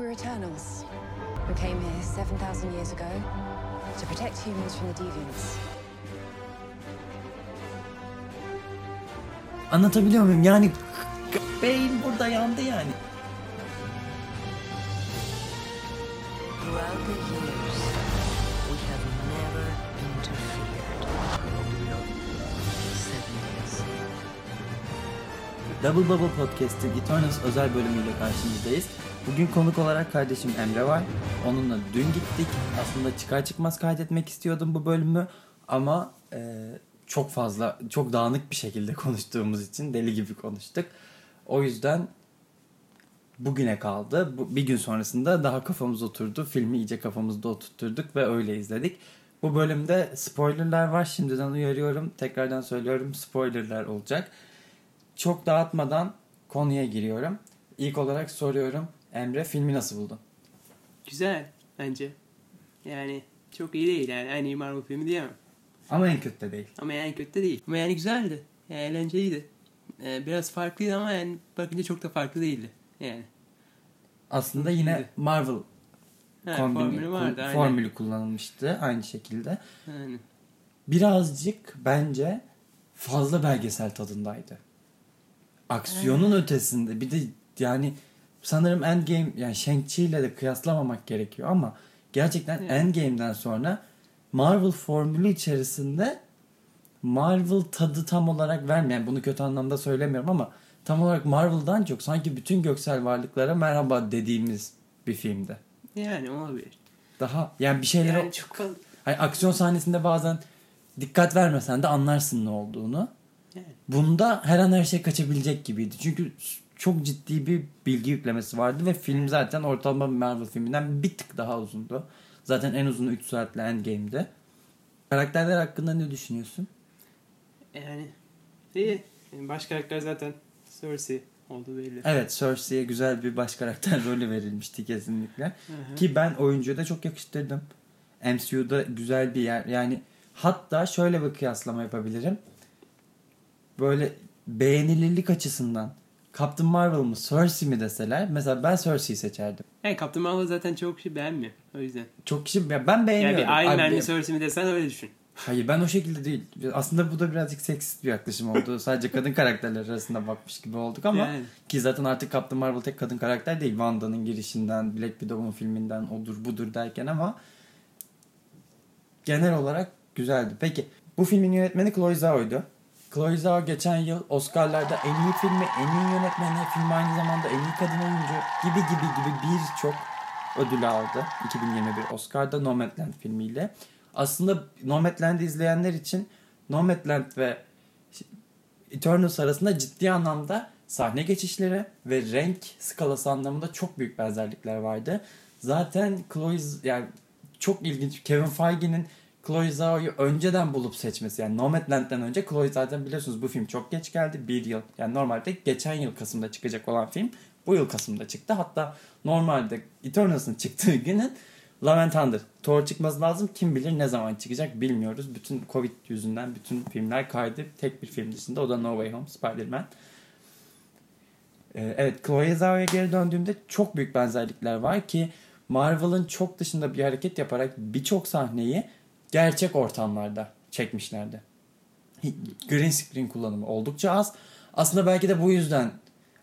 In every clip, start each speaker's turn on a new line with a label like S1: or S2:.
S1: We're Eternals. We came here 7,000 years ago to protect humans from the deviants.
S2: Anlatabiliyor muyum? Yani beyin burada yandı yani.
S3: Throughout the years, we have never interfered. Said
S2: Double Bubble Podcast'in Eternals özel bölümüyle karşınızdayız. Bugün konuk olarak kardeşim Emre var. Onunla dün gittik. Aslında çıkar çıkmaz kaydetmek istiyordum bu bölümü. Ama e, çok fazla, çok dağınık bir şekilde konuştuğumuz için deli gibi konuştuk. O yüzden bugüne kaldı. Bu, bir gün sonrasında daha kafamız oturdu. Filmi iyice kafamızda oturtturduk ve öyle izledik. Bu bölümde spoilerlar var. Şimdiden uyarıyorum. Tekrardan söylüyorum. Spoilerlar olacak. Çok dağıtmadan konuya giriyorum. İlk olarak soruyorum. Emre filmi nasıl buldun?
S4: Güzel bence. Yani çok iyi değil yani en iyi Marvel filmi diyemem.
S2: Ama en kötü de değil.
S4: Ama yani kötü de değil. Ama yani güzeldi. Yani eğlenceliydi. Ee, biraz farklıydı ama yani bakınca çok da farklı değildi. Yani.
S2: Aslında yine
S4: Şimdi.
S2: Marvel
S4: Ha,
S2: kombini-
S4: formülü vardı. aynen.
S2: formülü kullanılmıştı aynı şekilde.
S4: Yani.
S2: Birazcık bence fazla belgesel tadındaydı. Aksiyonun ötesinde bir de yani sanırım Endgame yani Shang-Chi ile de kıyaslamamak gerekiyor ama gerçekten
S4: Evet.
S2: Endgame'den sonra Marvel formülü içerisinde Marvel tadı tam olarak vermeyen bunu kötü anlamda söylemiyorum ama tam olarak Marvel'dan çok sanki bütün göksel varlıklara merhaba dediğimiz bir filmdi.
S4: Yani olabilir.
S2: Daha yani bir şeylere
S4: Yani çok.
S2: Hani aksiyon sahnesinde bazen dikkat vermesen de anlarsın ne olduğunu.
S4: Yani.
S2: Bunda her an her şey kaçabilecek gibiydi. Çünkü çok ciddi bir bilgi yüklemesi vardı ve film zaten ortalama bir Marvel filminden bir tık daha uzundu. Zaten en uzunu 3 saatle Endgame'di. Karakterler hakkında ne düşünüyorsun?
S4: Yani. İyi. Baş karakter zaten Cersei oldu belli.
S2: Evet Cersei'ye güzel bir baş karakter rolü verilmişti kesinlikle. Ki ben oyuncuyu da çok yakıştırdım. MCU'da güzel bir yer. Yani hatta şöyle bir kıyaslama yapabilirim. Böyle beğenilirlik açısından Captain Marvel mı Cersei mi deseler mesela ben Cersei'yi seçerdim.
S4: Yani Captain Marvel zaten çok kişi beğenmiyor. O yüzden.
S2: Çok kişi ya ben
S4: Yani
S2: beğeniyorum.
S4: bir Iron Man mi Cersei mi desen öyle düşün.
S2: Hayır ben o şekilde değil. Aslında bu da birazcık seksist bir yaklaşım oldu. Sadece kadın karakterler arasında bakmış gibi olduk ama
S4: Yani.
S2: ki zaten artık Captain Marvel tek kadın karakter değil. Wanda'nın girişinden, Black Widow'un filminden odur budur derken ama genel olarak güzeldi. Peki bu filmin yönetmeni Chloe Zhao'ydu. Chloe Zhao geçen yıl Oscar'larda en iyi filmi, en iyi yönetmeni, film aynı zamanda en iyi kadın oyuncu gibi gibi gibi birçok ödül aldı. 2021 Oscar'da Nomadland filmiyle. Aslında Nomadland'i izleyenler için Nomadland ve Eternals arasında ciddi anlamda sahne geçişleri ve renk skalası anlamında çok büyük benzerlikler vardı. Zaten Chloe yani çok ilginç Kevin Feige'nin Chloe Zhao'yu önceden bulup seçmesi yani Nomadland'den önce Chloe zaten biliyorsunuz bu film çok geç geldi. Bir yıl yani normalde geçen yıl Kasım'da çıkacak olan film bu yıl Kasım'da çıktı. Hatta normalde Eternals'ın çıktığı günün Love and Thunder. Thor çıkması lazım. Kim bilir ne zaman çıkacak bilmiyoruz. Bütün Covid yüzünden bütün filmler kaydı. Tek bir film dışında o da No Way Home, Spider-Man. Ee, evet Chloe Zhao'ya geri döndüğümde çok büyük benzerlikler var ki Marvel'ın çok dışında bir hareket yaparak birçok sahneyi gerçek ortamlarda çekmişlerdi. Green screen kullanımı oldukça az. Aslında belki de bu yüzden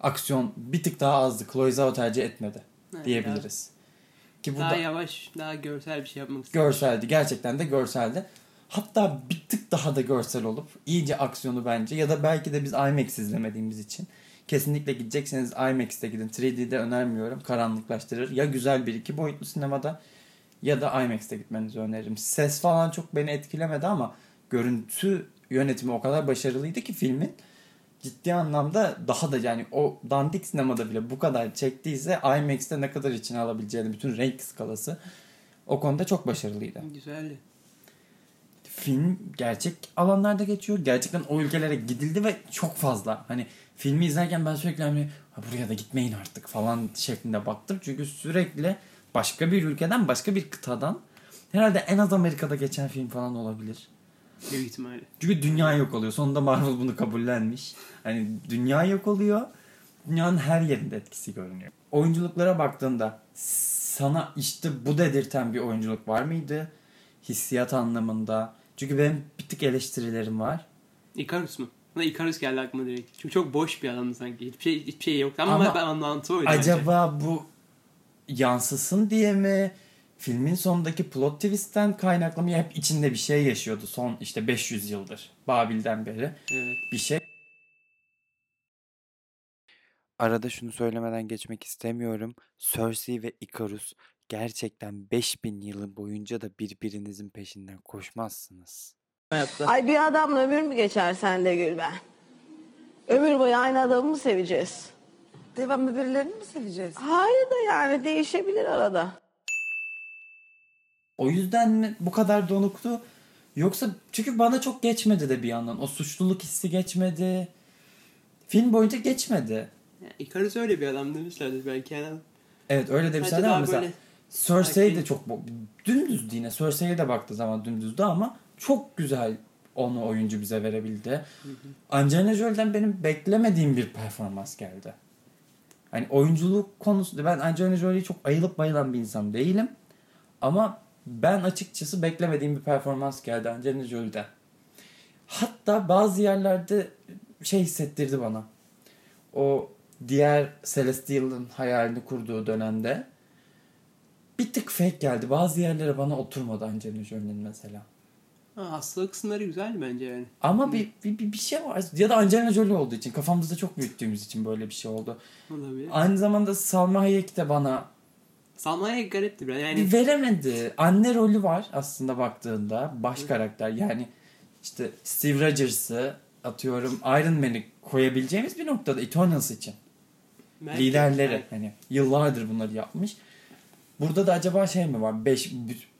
S2: aksiyon bir tık daha azdı. Chloe Zhao tercih etmedi diyebiliriz. Ki
S4: Daha,
S2: burada
S4: daha yavaş, daha görsel bir şey yapmak istedim.
S2: görseldi. Gerçekten de görseldi. Hatta bir tık daha da görsel olup iyice aksiyonu bence ya da belki de biz IMAX izlemediğimiz için kesinlikle gidecekseniz IMAX'te gidin. 3D'de önermiyorum. Karanlıklaştırır. Ya güzel bir iki boyutlu sinemada ya da IMAX'te gitmenizi öneririm. Ses falan çok beni etkilemedi ama görüntü yönetimi o kadar başarılıydı ki filmin ciddi anlamda daha da yani o dandik sinemada bile bu kadar çektiyse IMAX'te ne kadar içine alabileceğini bütün renk skalası o konuda çok başarılıydı.
S4: Güzeldi.
S2: Film gerçek alanlarda geçiyor. Gerçekten o ülkelere gidildi ve çok fazla. Hani filmi izlerken ben sürekli hani "Ha, buraya da gitmeyin artık falan şeklinde baktım. Çünkü sürekli başka bir ülkeden başka bir kıtadan herhalde en az Amerika'da geçen film falan olabilir.
S4: Büyük ihtimalle.
S2: Çünkü dünya yok oluyor. Sonunda Marvel bunu kabullenmiş. Hani dünya yok oluyor. dünyanın her yerinde etkisi görünüyor. Oyunculuklara baktığında sana işte bu dedirten bir oyunculuk var mıydı? Hissiyat anlamında. Çünkü benim bir tık eleştirilerim var.
S4: Icarus mu? Bana Icarus geldi aklıma direkt. Çünkü çok boş bir adamdı sanki. Hiçbir şey, hiçbir şey yoktu ama,
S2: Ama
S4: ben anlantı oydu bence.
S2: Acaba bu yansısın diye mi? Filmin sonundaki plot twist'ten kaynaklı mı? Hep içinde bir şey yaşıyordu son işte 500 yıldır. Babil'den beri.
S4: Evet.
S2: bir şey.
S5: Arada şunu söylemeden geçmek istemiyorum. Cersei ve Icarus gerçekten 5000 yılı boyunca da birbirinizin peşinden koşmazsınız.
S6: Ay bir adamla ömür mü geçer sende Gülben? Ömür boyu aynı adamı mı seveceğiz?
S7: Devamlı birilerini mi seveceğiz?
S6: Hayır da yani değişebilir arada.
S2: O yüzden mi bu kadar donuktu? Yoksa çünkü bana çok geçmedi de bir yandan. O suçluluk hissi geçmedi. Film boyunca geçmedi.
S4: Yani Icarus öyle bir adam demişlerdir belki yani.
S2: Evet öyle demişler ama mesela
S4: böyle
S2: Cersei de çok dümdüzdü yine. Cersei'ye de baktığı zaman dümdüzdü ama çok güzel onu oyuncu bize verebildi. Angelina Jolie'den benim beklemediğim bir performans geldi. Hani oyunculuk konusunda ben Angelina Jolie'yi çok ayılıp bayılan bir insan değilim. Ama ben açıkçası beklemediğim bir performans geldi Angelina Jolie'den. Hatta bazı yerlerde şey hissettirdi bana. O diğer Celestial'ın hayalini kurduğu dönemde bir tık fake geldi. Bazı yerlere bana oturmadı Angelina Jolie'nin mesela.
S4: Ha, hastalık kısımları güzeldi bence yani.
S2: Ama bir, bir, bir, bir şey var. Ya da Angelina Jolie olduğu için. Kafamızda çok büyüttüğümüz için böyle bir şey oldu.
S4: Olabilir.
S2: Aynı zamanda Salma Hayek de bana
S4: Salma Hayek garipti biraz. Yani
S2: bir veremedi. Anne rolü var aslında baktığında. Baş karakter. Yani işte Steve Rogers'ı atıyorum Iron Man'i koyabileceğimiz bir noktada Eternals için.
S4: belki-
S2: liderleri
S4: belki-
S2: hani yıllardır bunları yapmış. Burada da acaba şey mi var? Beş,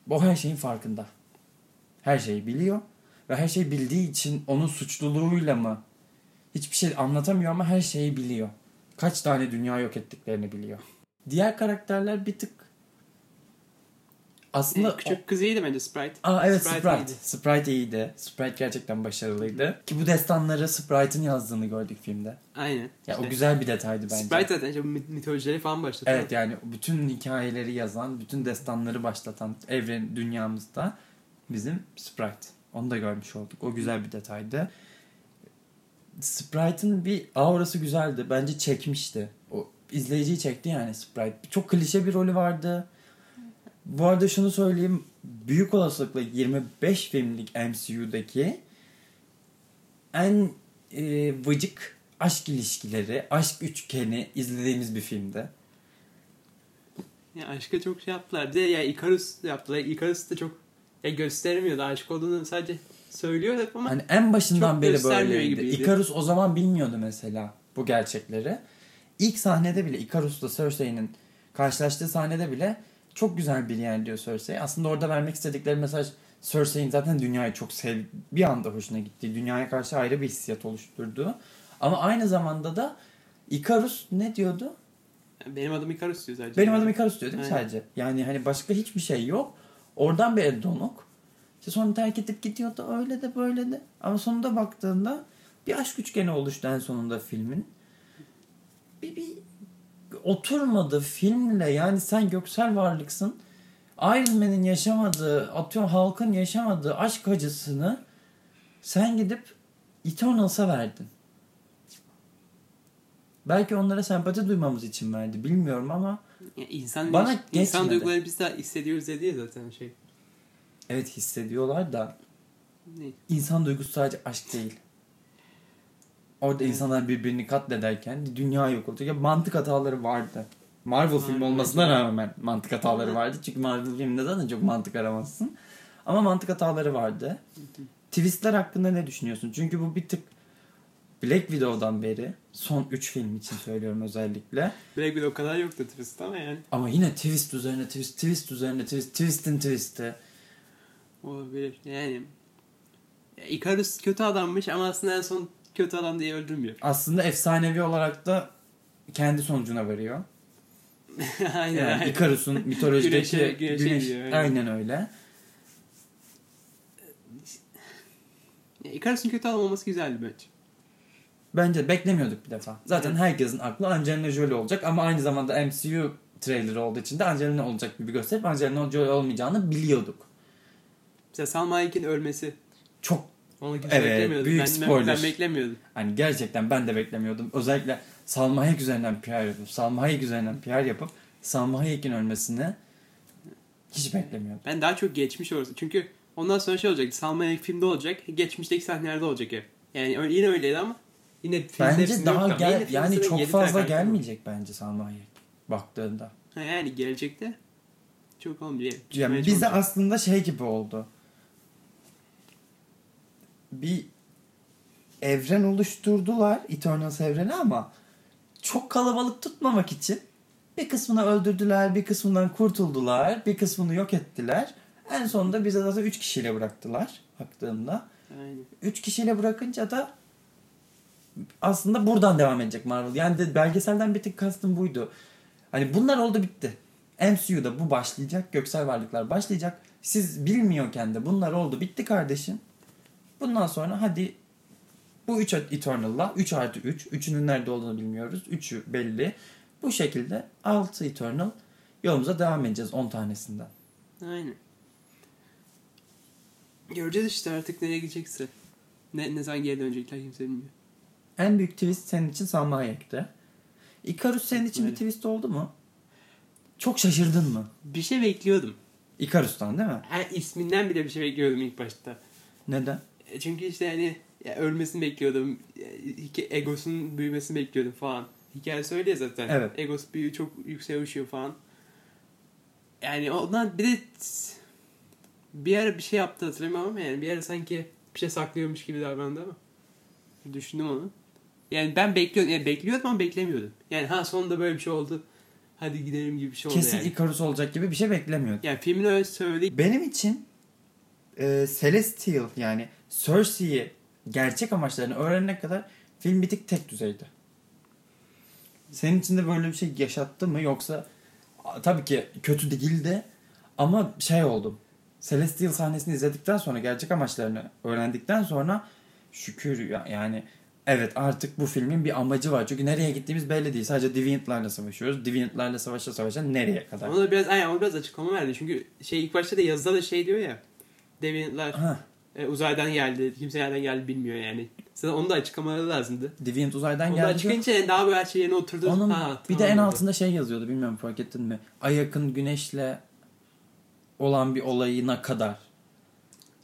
S2: o her şeyin farkında. Her şeyi biliyor ve her şeyi bildiği için onun suçluluğuyla mı hiçbir şey anlatamıyor ama her şeyi biliyor. Kaç tane dünya yok ettiklerini biliyor. Diğer karakterler bir tık aslında
S4: Ee, küçük kız iyiydi bence Sprite.
S2: Aa evet Sprite.
S4: iyiydi.
S2: Sprite. iyiydi. Sprite gerçekten başarılıydı. Ki bu destanları Sprite'ın yazdığını gördük filmde.
S4: Aynen.
S2: Ya
S4: İşte
S2: o güzel bir detaydı bence.
S4: Sprite zaten işte mitolojileri falan başlatıyor.
S2: Evet yani bütün hikayeleri yazan, bütün destanları başlatan evren dünyamızda bizim Sprite. Onu da görmüş olduk. O güzel bir detaydı. Sprite'ın bir aurası güzeldi. Bence çekmişti. O izleyiciyi çekti yani Sprite. Çok klişe bir rolü vardı. Bu arada şunu söyleyeyim. Büyük olasılıkla 25 filmlik MCU'daki en e, vıcık aşk ilişkileri, aşk üçgeni izlediğimiz bir filmdi.
S4: Ya aşka çok şey yaptılar. Bir de ya Icarus yaptılar. Icarus da çok ya göstermiyordu aşık olduğunu sadece söylüyor hep ama
S2: Hani en başından
S4: Çok
S2: beri böyleydi.
S4: gibiydi.
S2: Icarus o zaman bilmiyordu mesela bu gerçekleri. İlk sahnede bile Icarus'la Cersei'nin karşılaştığı sahnede bile çok güzel bir yer diyor Cersei. Aslında orada vermek istedikleri mesaj Cersei'nin zaten dünyayı çok sev bir anda hoşuna gitti. Dünyaya karşı ayrı bir hissiyat oluşturdu. Ama aynı zamanda da Icarus ne diyordu?
S4: benim adım Icarus diyor sadece.
S2: Benim adım Icarus diyor değil mi
S4: Aynen.
S2: sadece? Yani hani başka hiçbir şey yok. Oradan beri donuk. İşte sonra terk edip gidiyordu öyle de böyle de. Ama sonunda baktığında bir aşk üçgeni oluştu en sonunda filmin. Bir, bir oturmadı filmle yani sen göksel varlıksın. Iron Man'in yaşamadığı, atıyorum halkın yaşamadığı aşk acısını sen gidip Eternals'a verdin. Belki onlara sempati duymamız için verdi. Bilmiyorum ama
S4: Ya insan
S2: Bana
S4: insan
S2: geçmedi.
S4: duyguları biz de hissediyoruz dedi ya zaten şey.
S2: evet hissediyorlar da
S4: Ne?
S2: insan duygusu sadece aşk değil. Orada insanlar birbirini katlederken dünya yok olacak. Ya mantık hataları vardı. Marvel film
S4: Vardı,
S2: olmasına
S4: evet.
S2: rağmen mantık hataları vardı. Çünkü Marvel filminde zaten çok mantık aramazsın. Ama mantık hataları vardı. Twistler hakkında ne düşünüyorsun? Çünkü bu bir tık Black Widow'dan beri son 3 film için söylüyorum özellikle.
S4: Black Widow o kadar yoktu twist ama yani
S2: Ama yine twist üzerine twist, twist üzerine twist, twistin twisti.
S4: olabilir. Yani ya Icarus kötü adammış ama aslında en son kötü adam diye öldürmüyor.
S2: Aslında efsanevi olarak da kendi sonucuna varıyor.
S4: aynen
S2: Yani
S4: aynen.
S2: Icarus'un mitolojideki
S4: Güneşe- güneşe
S2: güneş,
S4: gidiyor, aynen.
S2: aynen öyle.
S4: Icarus'un kötü adam olması güzeldi bence.
S2: Bence beklemiyorduk bir defa. Zaten herkesin aklı Angelina Jolie olacak ama aynı zamanda MCU trailerı olduğu için de Angelina olacak gibi gösterip Angelina Jolie olmayacağını biliyorduk.
S4: Mesela Salma Hayek'in ölmesi.
S2: Çok
S4: Onu kimse
S2: Evet,
S4: beklemiyordu.
S2: büyük
S4: ben,
S2: spoiler.
S4: Ben beklemiyordum.
S2: hani gerçekten ben de beklemiyordum. Özellikle Salma Hayek üzerinden PR yapıp Salma Hayek üzerinden PR yapıp Salma Hayek'in ölmesini hiç beklemiyordum.
S4: Ben daha çok geçmiş orası. Çünkü ondan sonra şey olacak. Salma Hayek filmde olacak. Geçmişteki sahnelerde olacak hep. Yani öyle- yine öyleydi ama yine
S2: Bence daha gel yani
S4: de
S2: çok fazla
S4: karakter var.
S2: gelmeyecek bence Salma Hayek baktığında.
S4: Ha, yani gelecekte çok olmayacak.
S2: Yani bize
S4: çalışacak.
S2: aslında şey gibi oldu. Bir evren oluşturdular Eternals evreni ama çok kalabalık tutmamak için bir kısmını öldürdüler, bir kısmından kurtuldular, bir kısmını yok ettiler. En sonunda bize zaten 3 kişiyle bıraktılar baktığında.
S4: Aynen.
S2: 3 kişiyle bırakınca da aslında buradan devam edecek Marvel. Yani de belgeselden bir tık kastım buydu. Hani bunlar oldu bitti. MCU'da bu başlayacak. Göksel varlıklar başlayacak. Siz bilmiyorken de bunlar oldu bitti kardeşim. Bundan sonra hadi bu 3 Eternal'la 3 artı 3. 3'ünün nerede olduğunu bilmiyoruz. 3'ü belli. Bu şekilde 6 Eternal yolumuza devam edeceğiz 10 tanesinden.
S4: Aynen. Göreceğiz işte artık nereye gidecekse. Ne, ne zaman geri dönecekler kimse bilmiyor.
S2: En büyük twist senin için Salma Hayek'ti. Icarus senin için bir
S4: Evet.
S2: twist oldu mu? Çok şaşırdın mı?
S4: Bir şey bekliyordum.
S2: Icarus'tan değil mi?
S4: Ha, isminden bile bir şey bekliyordum ilk başta.
S2: Neden?
S4: E, Çünkü işte hani ya ölmesini bekliyordum. Egosunun büyümesini bekliyordum falan. Hikayesi öyle zaten.
S2: Evet.
S4: Egos büyüyor çok yükseğe uçuyor falan. Yani ondan bir de bir ara bir şey yaptı hatırlamıyorum ama yani bir ara sanki bir şey saklıyormuş gibi davrandı ama. Düşündüm onu. Yani ben bekliyordum. Yani bekliyordum ama beklemiyordum. Yani ha sonunda böyle bir şey oldu. Hadi gidelim gibi bir şey oldu
S2: Kesin
S4: yani.
S2: Icarus olacak gibi bir şey beklemiyordum.
S4: Yani filmin öyle söylediği
S2: Benim için e, Celestial yani Cersei'yi gerçek amaçlarını öğrenene kadar film bir tık tek düzeydi. Senin için de böyle bir şey yaşattı mı yoksa tabii ki kötü değildi ama şey oldum. Celestial sahnesini izledikten sonra gerçek amaçlarını öğrendikten sonra şükür ya, yani evet artık bu filmin bir amacı var. Çünkü nereye gittiğimiz belli değil. Sadece Deviant'larla savaşıyoruz. Deviant'larla savaşa savaşa nereye kadar?
S4: Ona da biraz aynen ona biraz açıklama verdi. Çünkü şey ilk başta da yazıda da şey diyor ya. Deviant'lar e, uzaydan geldi. Kimse nereden geldi bilmiyor yani. Zaten onu da açıklamaları lazımdı.
S2: Deviant uzaydan
S4: Onu da
S2: geldi.
S4: açıklayınca yani daha böyle her şey yerine oturdu.
S2: Onun
S4: Ha,
S2: bir de
S4: tamam
S2: en
S4: oldu.
S2: altında şey yazıyordu bilmiyorum fark ettin mi? Ay yakın güneşle olan bir olayına kadar.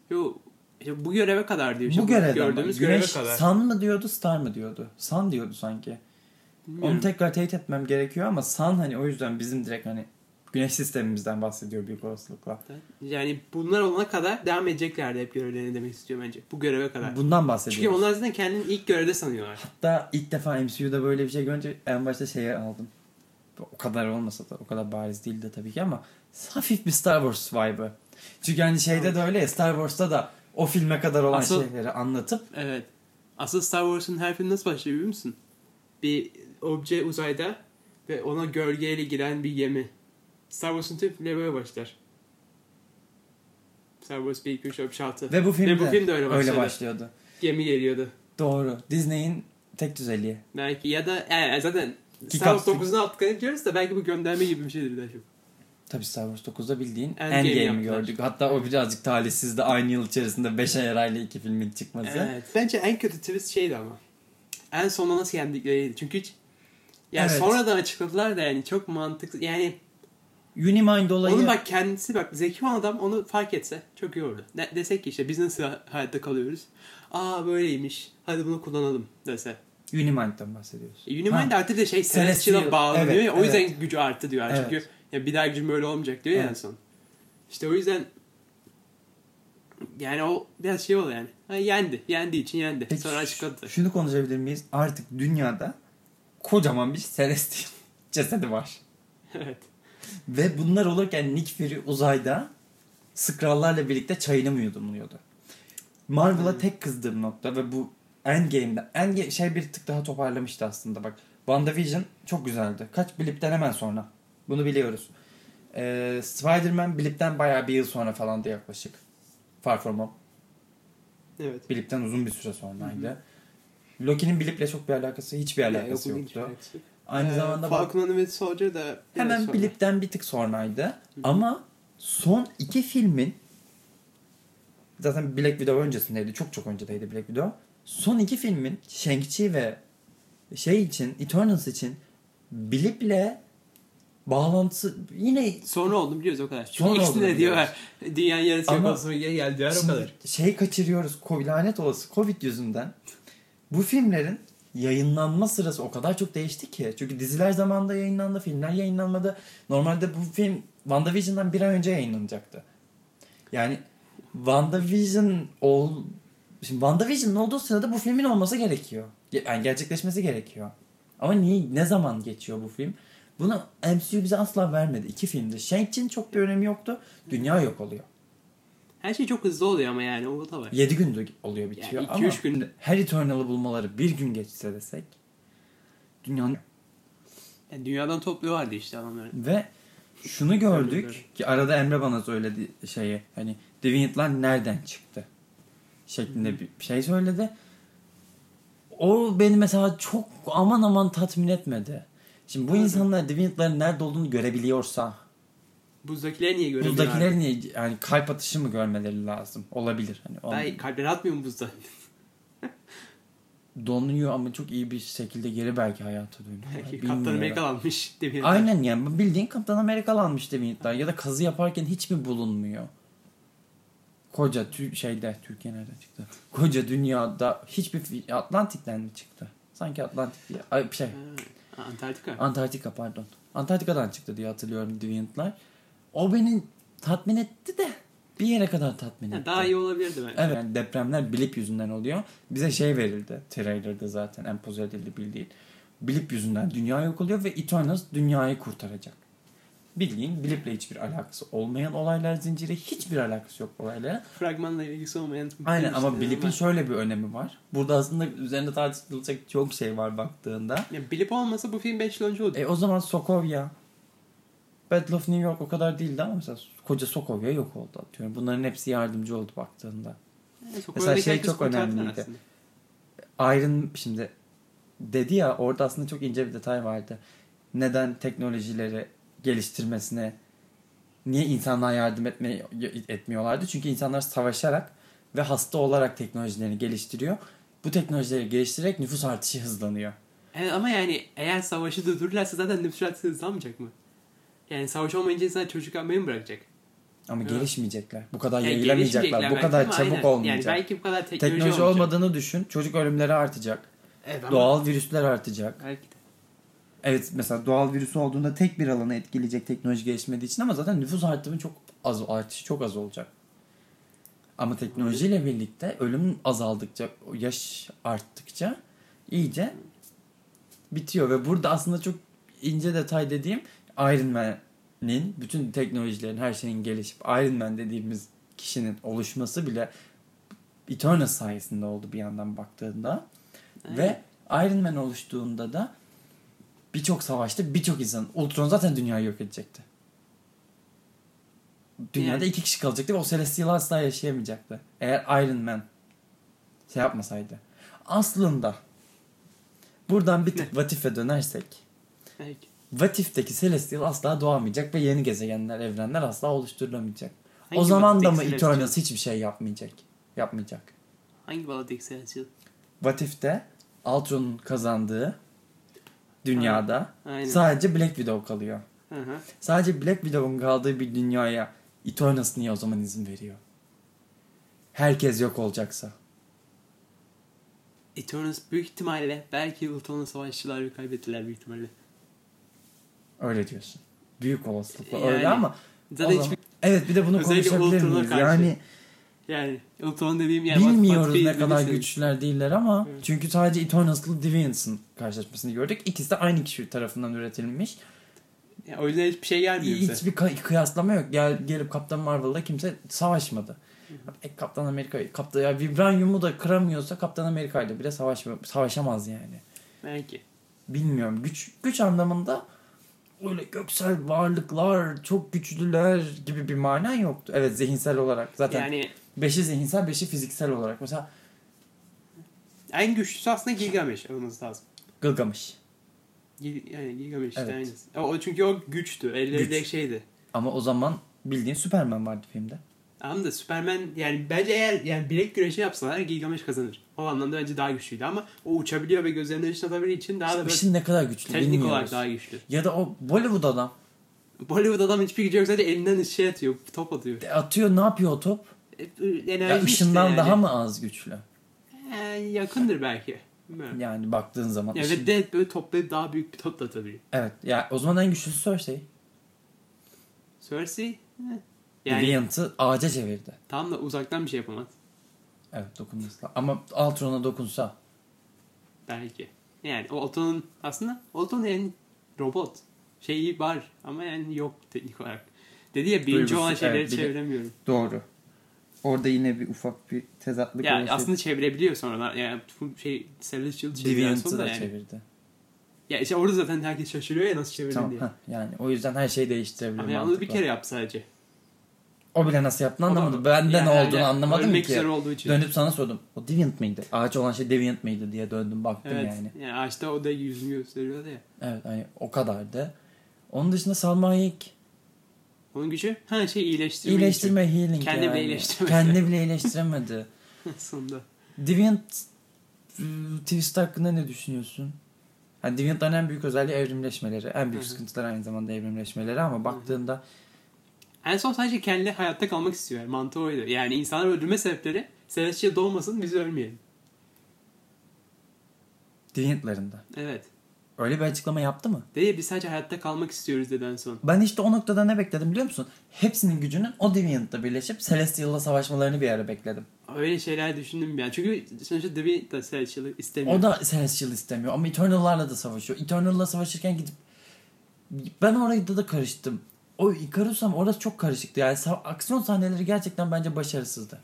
S4: Yo, işte bu göreve kadar diyor. İşte
S2: Bu görevden
S4: Gördüğümüz
S2: bak.
S4: göreve
S2: Güneş
S4: kadar.
S2: Sun mı diyordu Star mı diyordu? Sun diyordu sanki.
S4: Bilmiyorum.
S2: Onu tekrar teyit etmem gerekiyor ama Sun hani o yüzden bizim direkt hani güneş sistemimizden bahsediyor büyük olasılıkla.
S4: Yani bunlar olana kadar devam edeceklerdi hep görevlerini demek istiyor bence. Bu göreve kadar.
S2: Bundan
S4: Çünkü
S2: bahsediyoruz.
S4: onlar zaten kendini ilk görevde sanıyorlar.
S2: Hatta ilk defa MCU'da böyle bir şey görünce en başta şeye aldım. O kadar olmasa da o kadar bariz değildi tabii ki ama hafif bir Star Wars vibe'ı. Çünkü hani şeyde de öyle ya Star Wars'ta da o filme kadar olan
S4: Asıl-
S2: şeyleri anlatıp
S4: Evet. Asıl Star Wars'un her filmi nasıl başlıyor biliyor musun? Bir obje uzayda ve ona gölgeyle giren bir gemi. Star Wars'un tüm filmleri böyle başlar. Star Wars 1, 2, 3, 4, 6.
S2: ve bu film
S4: Ve bu
S2: de
S4: film de öyle başladı.
S2: başlıyordu.
S4: Gemi geliyordu.
S2: Doğru. Disney'in tek düzeliği.
S4: Belki ya da yani zaten
S2: Ki
S4: Star Wars
S2: kapsül-
S4: 9'un alt diyoruz da belki bu gönderme gibi bir şeydir daha çok.
S2: Tabii Star Wars 9'da bildiğin
S4: Endgame'i
S2: gördük. Hatta o birazcık talihsizdi. Aynı yıl içerisinde 5 ay arayla iki filmin çıkması.
S4: Evet. Bence en kötü twist şeydi ama. En sonunda nasıl yendikleriydi. Çünkü hiç yani
S2: Evet.
S4: sonradan açıkladılar da yani çok mantıklı. Yani
S2: Unimind olayı
S4: Onun bak kendisi bak zeki olan adam onu fark etse çok iyi olurdu. Ne, desek ki işte biz nasıl hayatta kalıyoruz? Aa böyleymiş. Hadi bunu kullanalım dese.
S2: Unimind'den bahsediyoruz.
S4: E, Unimind
S2: Ha.
S4: artık da şey Celestial'a bağlanıyor
S2: evet,
S4: ya o yüzden
S2: evet.
S4: gücü arttı diyor.
S2: Evet.
S4: Çünkü ya bir daha gücüm böyle olmayacak diyor ya en
S2: Evet.
S4: son. İşte o yüzden yani o biraz şey oldu yani. Ha, yendi. Yendiği için yendi.
S2: Peki
S4: Sonra açıkladı.
S2: Şunu konuşabilir miyiz? Artık dünyada kocaman bir Celestial cesedi var.
S4: evet.
S2: Ve bunlar olurken Nick Fury uzayda Skrullarla birlikte çayını mı yudumluyordu? Marvel'a tek kızdığım nokta ve bu Endgame'de Endgame şey bir tık daha toparlamıştı aslında bak. WandaVision çok güzeldi. Kaç Blip'ten hemen sonra. Bunu biliyoruz. Ee, Spider-Man Blip'ten bayağı bir yıl sonra falandı yaklaşık. Far From Home.
S4: Evet.
S2: Blip'ten uzun bir süre sonraydı. Loki'nin Bilip'le çok bir alakası, hiçbir alakası
S4: Yok,
S2: yoktu.
S4: ilginç.
S2: Aynı
S4: Ee,
S2: zamanda
S4: Falcon Winter Soldier da
S2: hemen
S4: sonra.
S2: Bilip'ten bir tık sonraydı. Ama son iki filmin zaten Black Widow öncesindeydi. Çok çok öncedeydi Black Widow. Son iki filmin Shang-Chi ve şey için, Eternals için Bilip'le bağlantısı yine
S4: Sonra oldu biliyoruz o kadar. Çünkü
S2: Sonra oldu
S4: de diyorlar. Dünyanın yarısı yok olsun geri geldi diyorlar o kadar.
S2: şey kaçırıyoruz. Covid, lanet olası Covid yüzünden. Bu filmlerin yayınlanma sırası o kadar çok değişti ki. Çünkü diziler zamanında yayınlandı, filmler yayınlanmadı. Normalde bu film WandaVision'dan bir ay önce yayınlanacaktı. Yani WandaVision ol... Şimdi WandaVision'ın olduğu sırada bu filmin olması gerekiyor. Ge- Yani gerçekleşmesi gerekiyor. Ama niye, ne zaman geçiyor bu film? Bunu MCU bize asla vermedi. İki filmdi. Shang-Chi'nin çok bir önemi yoktu. Dünya yok oluyor.
S4: Her şey çok hızlı oluyor ama yani o da var.
S2: 7 günde oluyor bitiyor
S4: Yani iki,
S2: ama
S4: üç gün-
S2: her Eternal'ı bulmaları bir gün geçse desek dünyanın
S4: Yani dünyadan topluyorlardı işte adamları.
S2: ve şunu gördük ki arada Emre bana söyledi şeyi hani Deviant'lar nereden çıktı şeklinde bir şey söyledi. O beni mesela çok aman aman tatmin etmedi. Şimdi bu insanlar Deviant'ların nerede olduğunu görebiliyorsa
S4: Buzdakileri niye göremiyorlar?
S2: buzdakiler niye yani kalp atışı mı görmeleri lazım? Olabilir. Hani o-
S4: Ben kalpleri atmıyor mu buzda?
S2: donuyor ama çok iyi bir şekilde geri belki hayata dönüyor.
S4: Kaptan Amerika almış. Demin.
S2: Aynen yani bildiğin Kaptan Amerikalı almış Deviant'lar ya da kazı yaparken hiç mi bulunmuyor? Koca tü- şeyde Türkiye nereden çıktı? Koca dünyada hiçbir Atlantik'ten mi çıktı? Sanki Atlantik diye. Ay, şey.
S4: Antarktika.
S2: Antarktika pardon. Antarktika'dan çıktı diye hatırlıyorum Deviant'lar. O beni tatmin etti de bir yere kadar tatmin etti.
S4: daha iyi olabilirdi bence.
S2: Evet yani depremler blip yüzünden oluyor. Bize şey verildi. Trailer'da zaten empoze edildi bildiğin. Blip yüzünden dünya yok oluyor ve Eternals dünyayı kurtaracak. Bildiğin Blip'le hiçbir alakası olmayan olaylar zinciri hiçbir alakası yok olaylara.
S4: Fragmanla ilgisi olmayan.
S2: Aynen ama
S4: işte,
S2: Blip'in şöyle bir önemi var. Burada aslında üzerinde tartışılacak çok şey var baktığında.
S4: Ya, Blip olmasa bu film 5 yıl önce oldu.
S2: E o zaman Sokovia. Battle of New York o kadar değildi ama mesela koca Sokovia yok oldu atıyorum. Bunların hepsi yardımcı oldu baktığında.
S4: Yani Sokova'daki
S2: mesela şey çok önemliydi. Iron şimdi dedi ya orada aslında çok ince bir detay vardı. Neden teknolojileri geliştirmesine niye insanlar yardım etme, etmiyorlardı? Çünkü insanlar savaşarak ve hasta olarak teknolojilerini geliştiriyor. Bu teknolojileri geliştirerek nüfus artışı hızlanıyor.
S4: Evet ama yani eğer savaşı durdururlarsa zaten nüfus artışı hızlanmayacak mı? Yani savaş olmayınca insan çocuk yapmayı mı bırakacak?
S2: Ama
S4: Evet.
S2: gelişmeyecekler. Bu kadar
S4: Yani
S2: yayılamayacaklar. Bu kadar çabuk
S4: aynen.
S2: olmayacak.
S4: Yani belki bu kadar teknoloji,
S2: Teknoloji
S4: olmayacak.
S2: olmadığını düşün. Çocuk ölümleri artacak.
S4: Evet, ama
S2: Doğal virüsler artacak.
S4: Belki.
S2: Evet mesela doğal virüs olduğunda tek bir alanı etkileyecek teknoloji gelişmediği için ama zaten nüfus artımı çok az artışı çok az olacak. Ama teknolojiyle birlikte ölüm azaldıkça, yaş arttıkça iyice bitiyor ve burada aslında çok ince detay dediğim Iron Man'in bütün teknolojilerin her şeyin gelişip Iron Man dediğimiz kişinin oluşması bile Eternal sayesinde oldu bir yandan baktığında. Ve Iron Man oluştuğunda da birçok savaşta birçok insan Ultron zaten dünyayı yok edecekti. Dünyada
S4: Yani-
S2: iki kişi kalacaktı ve o Celestial asla yaşayamayacaktı. Eğer Iron Man şey yapmasaydı. Aslında buradan bir tık What If'e dönersek
S4: Belki.
S2: What If'teki Celestial asla doğamayacak ve yeni gezegenler, evrenler asla oluşturulamayacak. o
S4: Hangi
S2: zaman da mı? Eternals hiçbir şey yapmayacak? Yapmayacak.
S4: Hangi baladaki Celestial?
S2: What If'te Ultron'un kazandığı dünyada
S4: Aynen.
S2: sadece Black Widow kalıyor.
S4: Hı hı.
S2: Sadece Black Widow'un kaldığı bir dünyaya Eternals niye o zaman izin veriyor? Herkes yok olacaksa.
S4: Eternals büyük ihtimalle belki Ultron'un savaşçıları kaybettiler büyük ihtimalle.
S2: Öyle diyorsun. Büyük olasılıkla
S4: Yani
S2: öyle ama
S4: Zaten
S2: zaman-
S4: hiçbir,
S2: evet bir de bunu konuşabilir miyiz?
S4: karşı.
S2: Yani
S4: yani Ultron dediğim What-
S2: bilmiyoruz ne kadar güçlüler değiller ama
S4: Evet.
S2: çünkü sadece Eternals'la Deviants'ın karşılaşmasını gördük. İkisi de aynı kişi tarafından üretilmiş.
S4: Yani o yüzden hiçbir şey gelmiyor bize.
S2: Hiçbir kı- kıyaslama yok. Gel gelip Kaptan Marvel'da kimse savaşmadı. E, Kaptan Amerika Kaptan ya Vibranium'u da kıramıyorsa Kaptan Amerika ile bile savaşma, savaşamaz yani.
S4: Belki.
S2: Bilmiyorum. Güç güç anlamında öyle göksel varlıklar, çok güçlüler gibi bir mana yoktu. Evet zihinsel olarak zaten
S4: Yani
S2: beşi zihinsel, beşi fiziksel olarak. Mesela
S4: En güçlüsü aslında Gilgamesh olması lazım.
S2: Gılgamış.
S4: Gil, yani Gilgamesh işte
S2: Evet.
S4: aynısı. O, çünkü o güçtü. Elleri
S2: Güç.
S4: şeydi.
S2: Ama o zaman bildiğin Superman vardı filmde.
S4: Ama da Superman yani bence eğer yani bilek güreşi yapsalar Gilgamesh kazanır. O anlamda bence daha güçlüydü ama o uçabiliyor ve gözlerinin dışına atabildiği için daha da böyle
S2: ne kadar güçlü
S4: teknik
S2: bilmiyoruz.
S4: olarak daha güçlü.
S2: Ya da o Bollywood adam
S4: Bollywood adam hiçbir gücü yok sadece elinden şey atıyor, top atıyor.
S2: atıyor ne yapıyor o top?
S4: Enerji
S2: Ya
S4: işte
S2: ışından
S4: yani.
S2: daha mı az güçlü?
S4: Ee, yakındır belki.
S2: Yani baktığın zaman.
S4: Ya
S2: ışın-
S4: de böyle toplayıp daha büyük bir top da atabiliyor.
S2: Evet. Ya o zaman en güçlüsü Cersei.
S4: Cersei yani
S2: Deviant'ı ağaca çevirdi.
S4: tam da uzaktan bir şey yapamaz.
S2: Evet dokunması. Ama Altron'a dokunsa.
S4: Belki. Yani o Otto'nun aslında Otto'nun yani robot şeyi var ama yani yok teknik olarak. Dedi ya birinci
S2: Duygusu,
S4: olan şeyleri
S2: evet,
S4: çeviremiyorum.
S2: Doğru. Orada yine bir ufak bir tezatlık
S4: Yani
S2: oluşuyor.
S4: aslında çevirebiliyor sonradan. Yani bu şey Celestial
S2: Deviant'ı
S4: sonra
S2: da
S4: yani.
S2: çevirdi.
S4: Ya işte orada zaten herkes şaşırıyor ya nasıl çevirdin
S2: Tamam.
S4: diye.
S2: heh, yani o yüzden her şeyi değiştirebilir.
S4: Ama yalnız bir kere yaptı sadece.
S2: O bile nasıl yaptığını anlamadım. Ben de
S4: Yani
S2: ne olduğunu
S4: öyle
S2: anlamadım ki.
S4: olduğu için.
S2: Dönüp sana sordum. O Deviant mıydı? Ağaç olan şey Deviant mıydı diye döndüm baktım
S4: Evet.
S2: yani.
S4: Yani. ağaçta o da yüzünü gösteriyordu ya.
S2: Evet hani o kadardı. Onun dışında Salma Hayek
S4: Onun gücü ha şey iyileştirme.
S2: iyileştirme healing
S4: Kendi bile
S2: yani.
S4: iyileştiremedi.
S2: Kendi bile iyileştiremedi.
S4: gücü. Sonunda.
S2: Deviant ıı, twist hakkında ne düşünüyorsun? Yani Deviant'ların en büyük özelliği evrimleşmeleri. En büyük
S4: Hı hı.
S2: sıkıntıları aynı zamanda evrimleşmeleri ama baktığında
S4: En son sadece kendi hayatta kalmak istiyor. Yani mantığı oydu. Yani insanları öldürme sebepleri Celestial doğmasın biz ölmeyelim.
S2: Deviant'larında.
S4: Evet.
S2: Öyle bir açıklama yaptı mı?
S4: Değil biz sadece hayatta kalmak istiyoruz dedi en son.
S2: Ben işte o noktada ne bekledim biliyor musun? Hepsinin gücünün o Deviant'la birleşip Celestial'la savaşmalarını bir ara bekledim.
S4: Öyle şeyler düşündüm yani. Çünkü sonuçta Devi de Celestial'ı istemiyor.
S2: O da Celestial istemiyor ama Eternal'larla da savaşıyor. Eternal'la savaşırken gidip ben orayı da karıştım. O Icarus ama orası çok karışıktı. Yani aksiyon sahneleri gerçekten bence başarısızdı.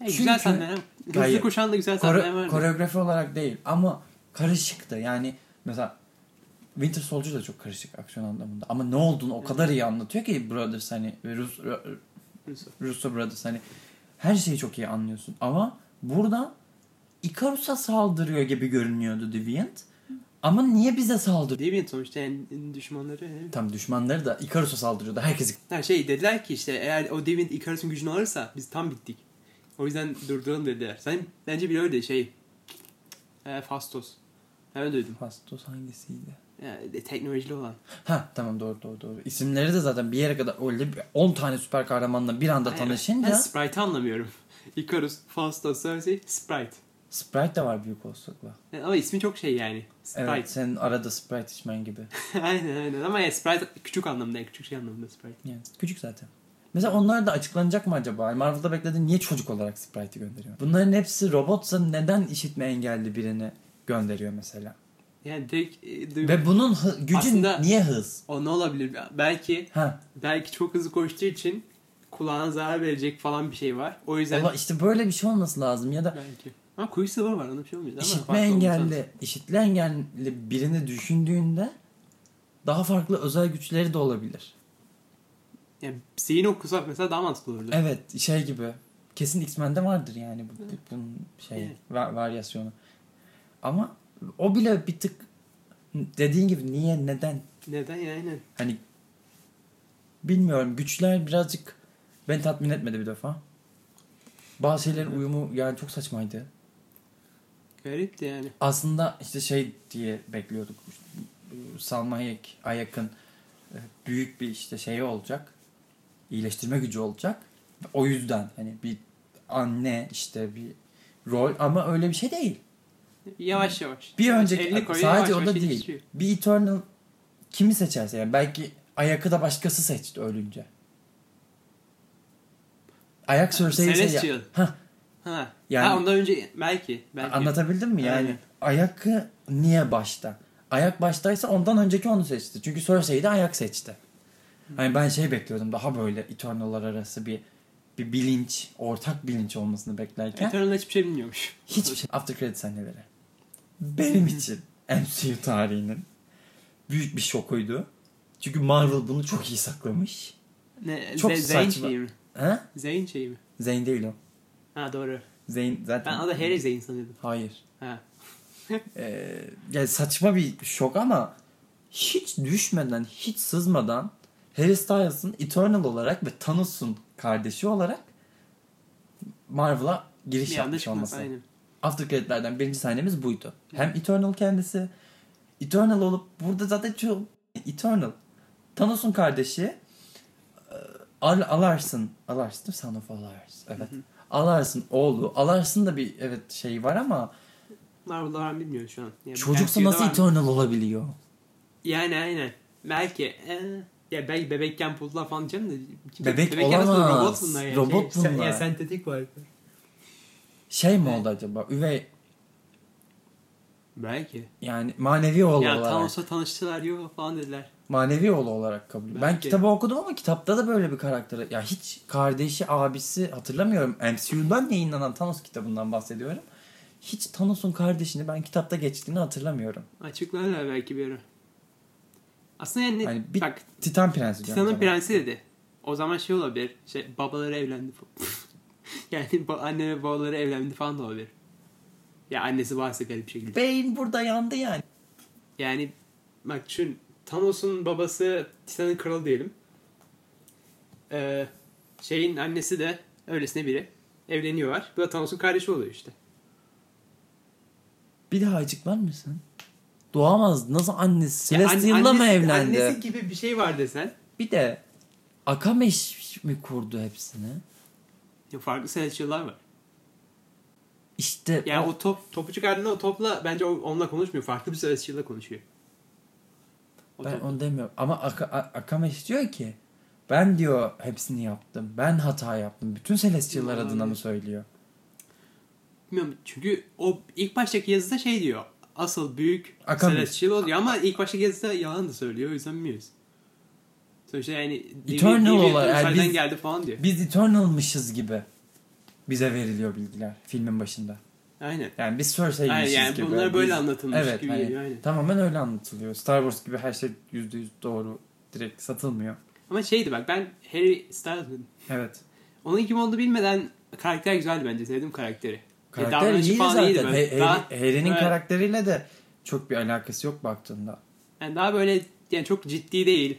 S4: Güzel
S2: Çünkü-
S4: sahneler. Hızlı koşan da güzel sahneler vardı.
S2: koreografi olarak değil ama karışıktı. Yani mesela Winter Soldier da çok karışık aksiyon anlamında. Ama ne olduğunu o kadar iyi anlatıyor ki Brothers hani Rus, Ru-
S4: Russo.
S2: Russo Brothers hani her şeyi çok iyi anlıyorsun. Ama burada Icarus'a saldırıyor gibi görünüyordu Deviant. Ama niye bize saldırıyor?
S4: Deviant sonuçta yani düşmanları. yani.
S2: Tam düşmanları da Icarus'a saldırıyordu. Herkesi
S4: Ha şey dediler ki işte eğer o Deviant Icarus'un gücünü alırsa biz tam bittik. O yüzden durduralım dediler. Sen bence bile öyle şey. E, Fastos. Öyle duydum.
S2: Fastos hangisiydi?
S4: Yani de- teknolojili olan.
S2: Ha tamam doğru doğru doğru. İsimleri de zaten bir yere kadar öyle bir 10 tane süper kahramanla bir anda
S4: Aynen.
S2: tanışınca
S4: Ben Sprite'ı anlamıyorum. Icarus, Fastos, Cersei, Sprite.
S2: Sprite de var büyük olasılıkla.
S4: Yani ama ismi çok şey yani. Sprite.
S2: Evet senin arada Sprite içmen gibi.
S4: aynen aynen ama ya Sprite küçük anlamda, küçük şey anlamda Sprite.
S2: Yani küçük zaten. Mesela onlar da açıklanacak mı acaba? Marvel'da beklediğin niye çocuk olarak Sprite'i gönderiyor? Bunların hepsi robotsa neden işitme engelli birini gönderiyor mesela?
S4: Yani direkt e,
S2: Ve bunun hı- gücü
S4: Aslında-
S2: niye hız?
S4: o ne olabilir? Belki
S2: Ha.
S4: belki çok hızlı koştuğu için kulağına zarar verecek falan bir şey var. O yüzden
S2: Valla işte böyle bir şey olması lazım ya da
S4: belki. Ama Quicksilver var ona bir şey olmuyor. Ama
S2: işitme engelli, işitme engelli birini düşündüğünde daha farklı özel güçleri de olabilir.
S4: Yani zihin okusak mesela daha mantıklı olurdu.
S2: Evet şey gibi. Kesin X-Men'de vardır yani bu, bu- bunun şey
S4: Evet.
S2: va- varyasyonu. Ama o bile bir tık dediğin gibi niye neden
S4: Neden yani?
S2: hani bilmiyorum güçler birazcık beni tatmin etmedi bir defa. Bazı şeylerin uyumu yani çok saçmaydı.
S4: Garipti yani.
S2: Aslında işte şey diye bekliyorduk. Salma Hayek, Hayek'in e, büyük bir işte şeyi olacak. iyileştirme gücü olacak. O yüzden hani bir anne işte bir rol ama öyle bir şey değil.
S4: Yavaş yavaş.
S2: Bir
S4: Yavaş,
S2: önceki
S4: koyuyor,
S2: sadece
S4: yavaş
S2: o da değil.
S4: yetişiyor.
S2: Bir Eternal kimi seçerse yani belki Ayak'ı da başkası seçti ölünce. Ayak Cersei'yi seçti.
S4: Celestial.
S2: Hah,
S4: Ha.
S2: Yani-
S4: ha ondan önce belki. belki.
S2: Anlatabildim mi? Yani
S4: Aynen.
S2: Ayak'ı niye başta? Ayak baştaysa ondan önceki onu seçti. Çünkü Cersei'yi de Ayak seçti. Hani ben şey bekliyordum daha böyle Eternal'lar arası bir bir bilinç, ortak bilinç olmasını beklerken
S4: Eternal hiçbir şey bilmiyormuş.
S2: hiçbir şey. After credit sahneleri. Benim için MCU tarihinin büyük bir şokuydu. Çünkü Marvel bunu çok iyi saklamış.
S4: Ne,
S2: Çok
S4: Ze- Zayn
S2: saçma.
S4: mi?
S2: Ha?
S4: Zayn şeyi mi?
S2: Zayn değil o.
S4: Ha doğru.
S2: Zeyn zaten...
S4: Ben adı Harry Zane sanıyordum.
S2: Hayır.
S4: Ha.
S2: Ee, yani saçma bir şok ama hiç düşmeden, hiç sızmadan Harry Styles'ın Eternal olarak ve Thanos'un kardeşi olarak Marvel'a giriş
S4: Bir
S2: yapmış olması.
S4: Aynen.
S2: After creditlerden birinci sahnemiz buydu. Hem Eternal kendisi Eternal olup burada zaten çok Eternal. Thanos'un kardeşi e, Al Alarsın. Alarsın değil mi? Son of Alars. Evet. Alarsın oğlu. Alarsın da bir evet şey var ama
S4: Marvel'da var mı bilmiyorum şu an. Yani
S2: çocuksa nasıl? Eternal olabiliyor?
S4: Yani aynen. Belki. Ee, ya belki bebekken buldular falan diyeceğim de.
S2: Bebek
S4: nasıl
S2: olamaz.
S4: Robot bunlar ya.
S2: Robot
S4: şey,
S2: bunlar.
S4: Ya sentetik var.
S2: Şey mi oldu acaba? Üvey
S4: Belki.
S2: yani manevi oğlu
S4: Ya
S2: olarak.
S4: Thanos'la tanıştılar yok falan dediler.
S2: Manevi oğlu olarak kabul. Ben
S4: Belki.
S2: kitabı okudum ama kitapta da böyle bir karakter. Ya hiç kardeşi, abisi hatırlamıyorum. MCU'dan yayınlanan Thanos kitabından bahsediyorum. Hiç Thanos'un kardeşini ben kitapta geçtiğini hatırlamıyorum.
S4: Açıklarlar belki bir ara. Aslında yani,
S2: Hani bir
S4: bak
S2: Titan Prensi diyorum.
S4: Titan'ın prensi dedi. O zaman şey olabilir. Şey, babaları evlendi falan. yani anne ve babaları evlendi falan da olabilir. Ya annesi varsa garip bir şekilde.
S2: Beyin burada yandı yani.
S4: Yani bak düşün Thanos'un babası Titan'ın kralı diyelim. Ee, şeyin annesi de öylesine biri. Evleniyorlar. Bu da Thanos'un kardeşi oluyor işte.
S2: Bir daha açıklar mısın? Doğamaz. Nasıl annesi? Celestial'la mı
S4: annesi-
S2: evlendi?
S4: Annesi gibi bir şey var desen.
S2: Bir de Akameş mi kurdu hepsini?
S4: Ya farklı Celestial'lar var.
S2: İşte
S4: Yani
S2: o-
S4: o top, topu çıkardığında o topla bence onunla konuşmuyor. Farklı bir Celestial'la konuşuyor. O
S2: Ben
S4: top-
S2: onu demiyorum. Ama Aka- A- Akameş diyor ki ben diyor hepsini yaptım. Ben hata yaptım. Bütün Celestial'lar adına mı söylüyor?
S4: Bilmiyorum çünkü o ilk baştaki yazıda şey diyor. Asıl büyük
S2: Akamis.
S4: Celestial o diyor ama ilk baştaki yazıda yalan da söylüyor. O yüzden bilmiyoruz. Sonuçta yani
S2: Eternal olarak, yani biz-
S4: geldi falan diyor.
S2: Biz Eternal'mışız gibi bize veriliyor bilgiler filmin başında.
S4: Aynen.
S2: Yani biz Cersei'ymişiz
S4: Aynen yani
S2: gibi.
S4: bunlar böyle
S2: Biz-
S4: anlatılmış
S2: evet,
S4: gibi
S2: hani
S4: geliyor. Aynen.
S2: Tamamen öyle anlatılıyor. Star Wars gibi her şey %100 doğru. Direkt satılmıyor.
S4: Ama şeydi bak ben Harry Styles?
S2: Evet.
S4: Onun kim olduğunu bilmeden karakter güzeldi bence. Sevdim karakteri. E,
S2: Karakter iyiydi
S4: falan
S2: zaten.
S4: iyiydi böyle.
S2: Harry- Harry'nin
S4: Evet.
S2: karakteriyle de çok bir alakası yok baktığında.
S4: Yani daha böyle yani çok ciddi değil.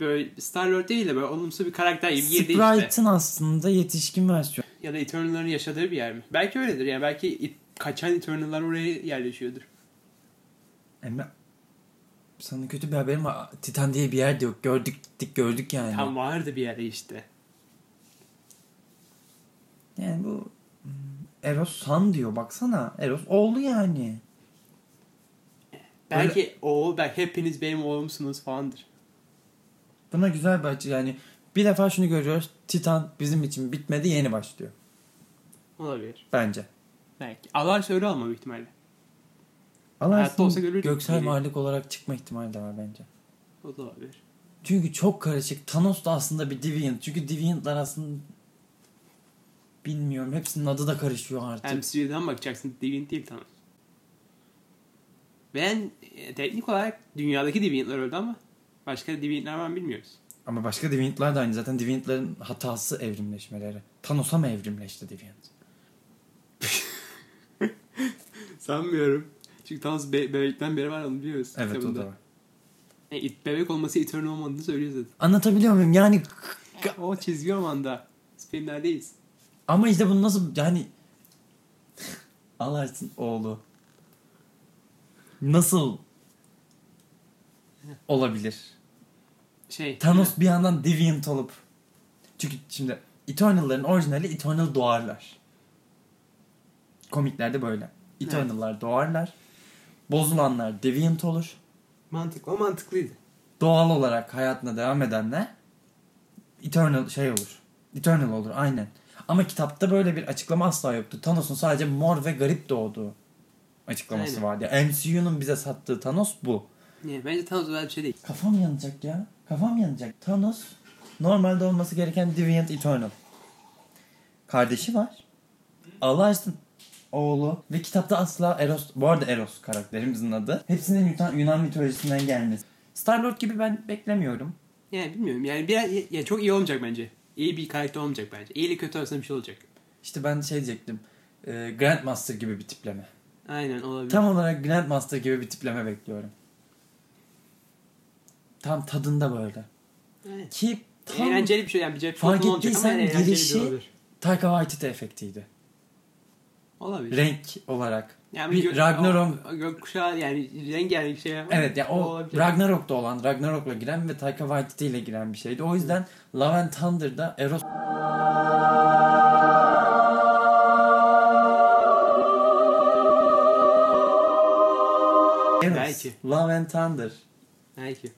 S4: Böyle Star-Lord değil de böyle olumsuz bir karakter gibi girdi işte.
S2: Sprite'ın aslında yetişkin versiyonu.
S4: Ya da Eternal'ların yaşadığı bir yer mi? Belki öyledir yani. Belki it- kaçan Eternal'lar oraya yerleşiyordur.
S2: Emre sana kötü bir haberim var. Titan diye bir yer de yok. Gördük gittik gördük yani.
S4: Tam vardı bir yere işte.
S2: Yani bu hmm, Eros San diyor baksana. Eros oğlu yani.
S4: Belki o belki hepiniz benim oğlumsunuz falandır.
S2: Buna güzel bir açı yani. Bir defa şunu görüyoruz. Titan bizim için bitmedi yeni başlıyor.
S4: Olabilir.
S2: Bence.
S4: Belki. Allah öyle olma büyük ihtimalle.
S2: Alarsın göksel varlık olarak çıkma ihtimali de var bence.
S4: O da olabilir.
S2: Çünkü çok karışık. Thanos da aslında bir Deviant. Çünkü Deviant'lar aslında bilmiyorum. Hepsinin adı da karışıyor artık.
S4: MCU'dan bakacaksın. Deviant değil Thanos. Ben e, teknik olarak dünyadaki Deviant'lar öldü ama başka Deviant'lar var mı bilmiyoruz.
S2: Ama başka Deviant'lar da aynı. Zaten Deviant'ların hatası evrimleşmeleri. Thanos'a mı evrimleşti Deviant?
S4: Sanmıyorum. Çünkü Thanos be- bebekten beri var onu biliyoruz.
S2: Evet
S4: kitabında.
S2: o da var.
S4: E, it- bebek olması Eternal olmadığını söylüyor zaten.
S2: Anlatabiliyor muyum? Yani
S4: O çizgi romanda. Biz filmlerdeyiz.
S2: ama işte bunu nasıl yani Alarsın oğlu. Nasıl olabilir?
S4: Şey.
S2: Thanos bir yandan Deviant olup çünkü şimdi Eternal'ların orijinali Eternal doğarlar. Komiklerde böyle. Eternal'lar doğarlar. Bozulanlar Deviant olur.
S4: Mantık, o mantıklıydı.
S2: Doğal olarak hayatına devam edenler Eternal şey olur. Eternal olur aynen. Ama kitapta böyle bir açıklama asla yoktu. Thanos'un sadece mor ve garip doğduğu açıklaması
S4: Aynen.
S2: vardı. MCU'nun bize sattığı Thanos bu.
S4: Niye? Bence Thanos öyle bir şey değil.
S2: Kafam yanacak ya. Kafam yanacak. Thanos normalde olması gereken Deviant Eternal. Kardeşi var. Allah aşkına oğlu ve kitapta asla Eros bu arada Eros karakterimizin adı. Hepsinin Yunan, Yunan mitolojisinden gelmesi. Star-Lord gibi ben beklemiyorum.
S4: Yani bilmiyorum. Yani bir ya çok iyi olmayacak bence. İyi bir karakter olmayacak bence. İyi ile kötü arasında bir şey olacak.
S2: İşte ben şey diyecektim. e, Grandmaster gibi bir tipleme.
S4: Aynen olabilir.
S2: Tam olarak Grandmaster gibi bir tipleme bekliyorum. Tam tadında böyle.
S4: Evet.
S2: Ki tam
S4: Eğlenceli bir şey yani bir cep
S2: Fark ettiysen girişi-. Taika Waititi efektiydi.
S4: Olabilir.
S2: Renk olarak.
S4: Yani
S2: bir
S4: gö-
S2: Ragnarok-
S4: o- gökkuşağı yani rengarenk şey ama
S2: Evet ya o
S4: olabilir.
S2: Ragnarok'ta olan, Ragnarok'la giren ve Taika Waititi ile giren bir şeydi. O yüzden Love and Thunder'da Eros Eros,
S4: Belki.
S2: Love and Thunder.
S4: Belki.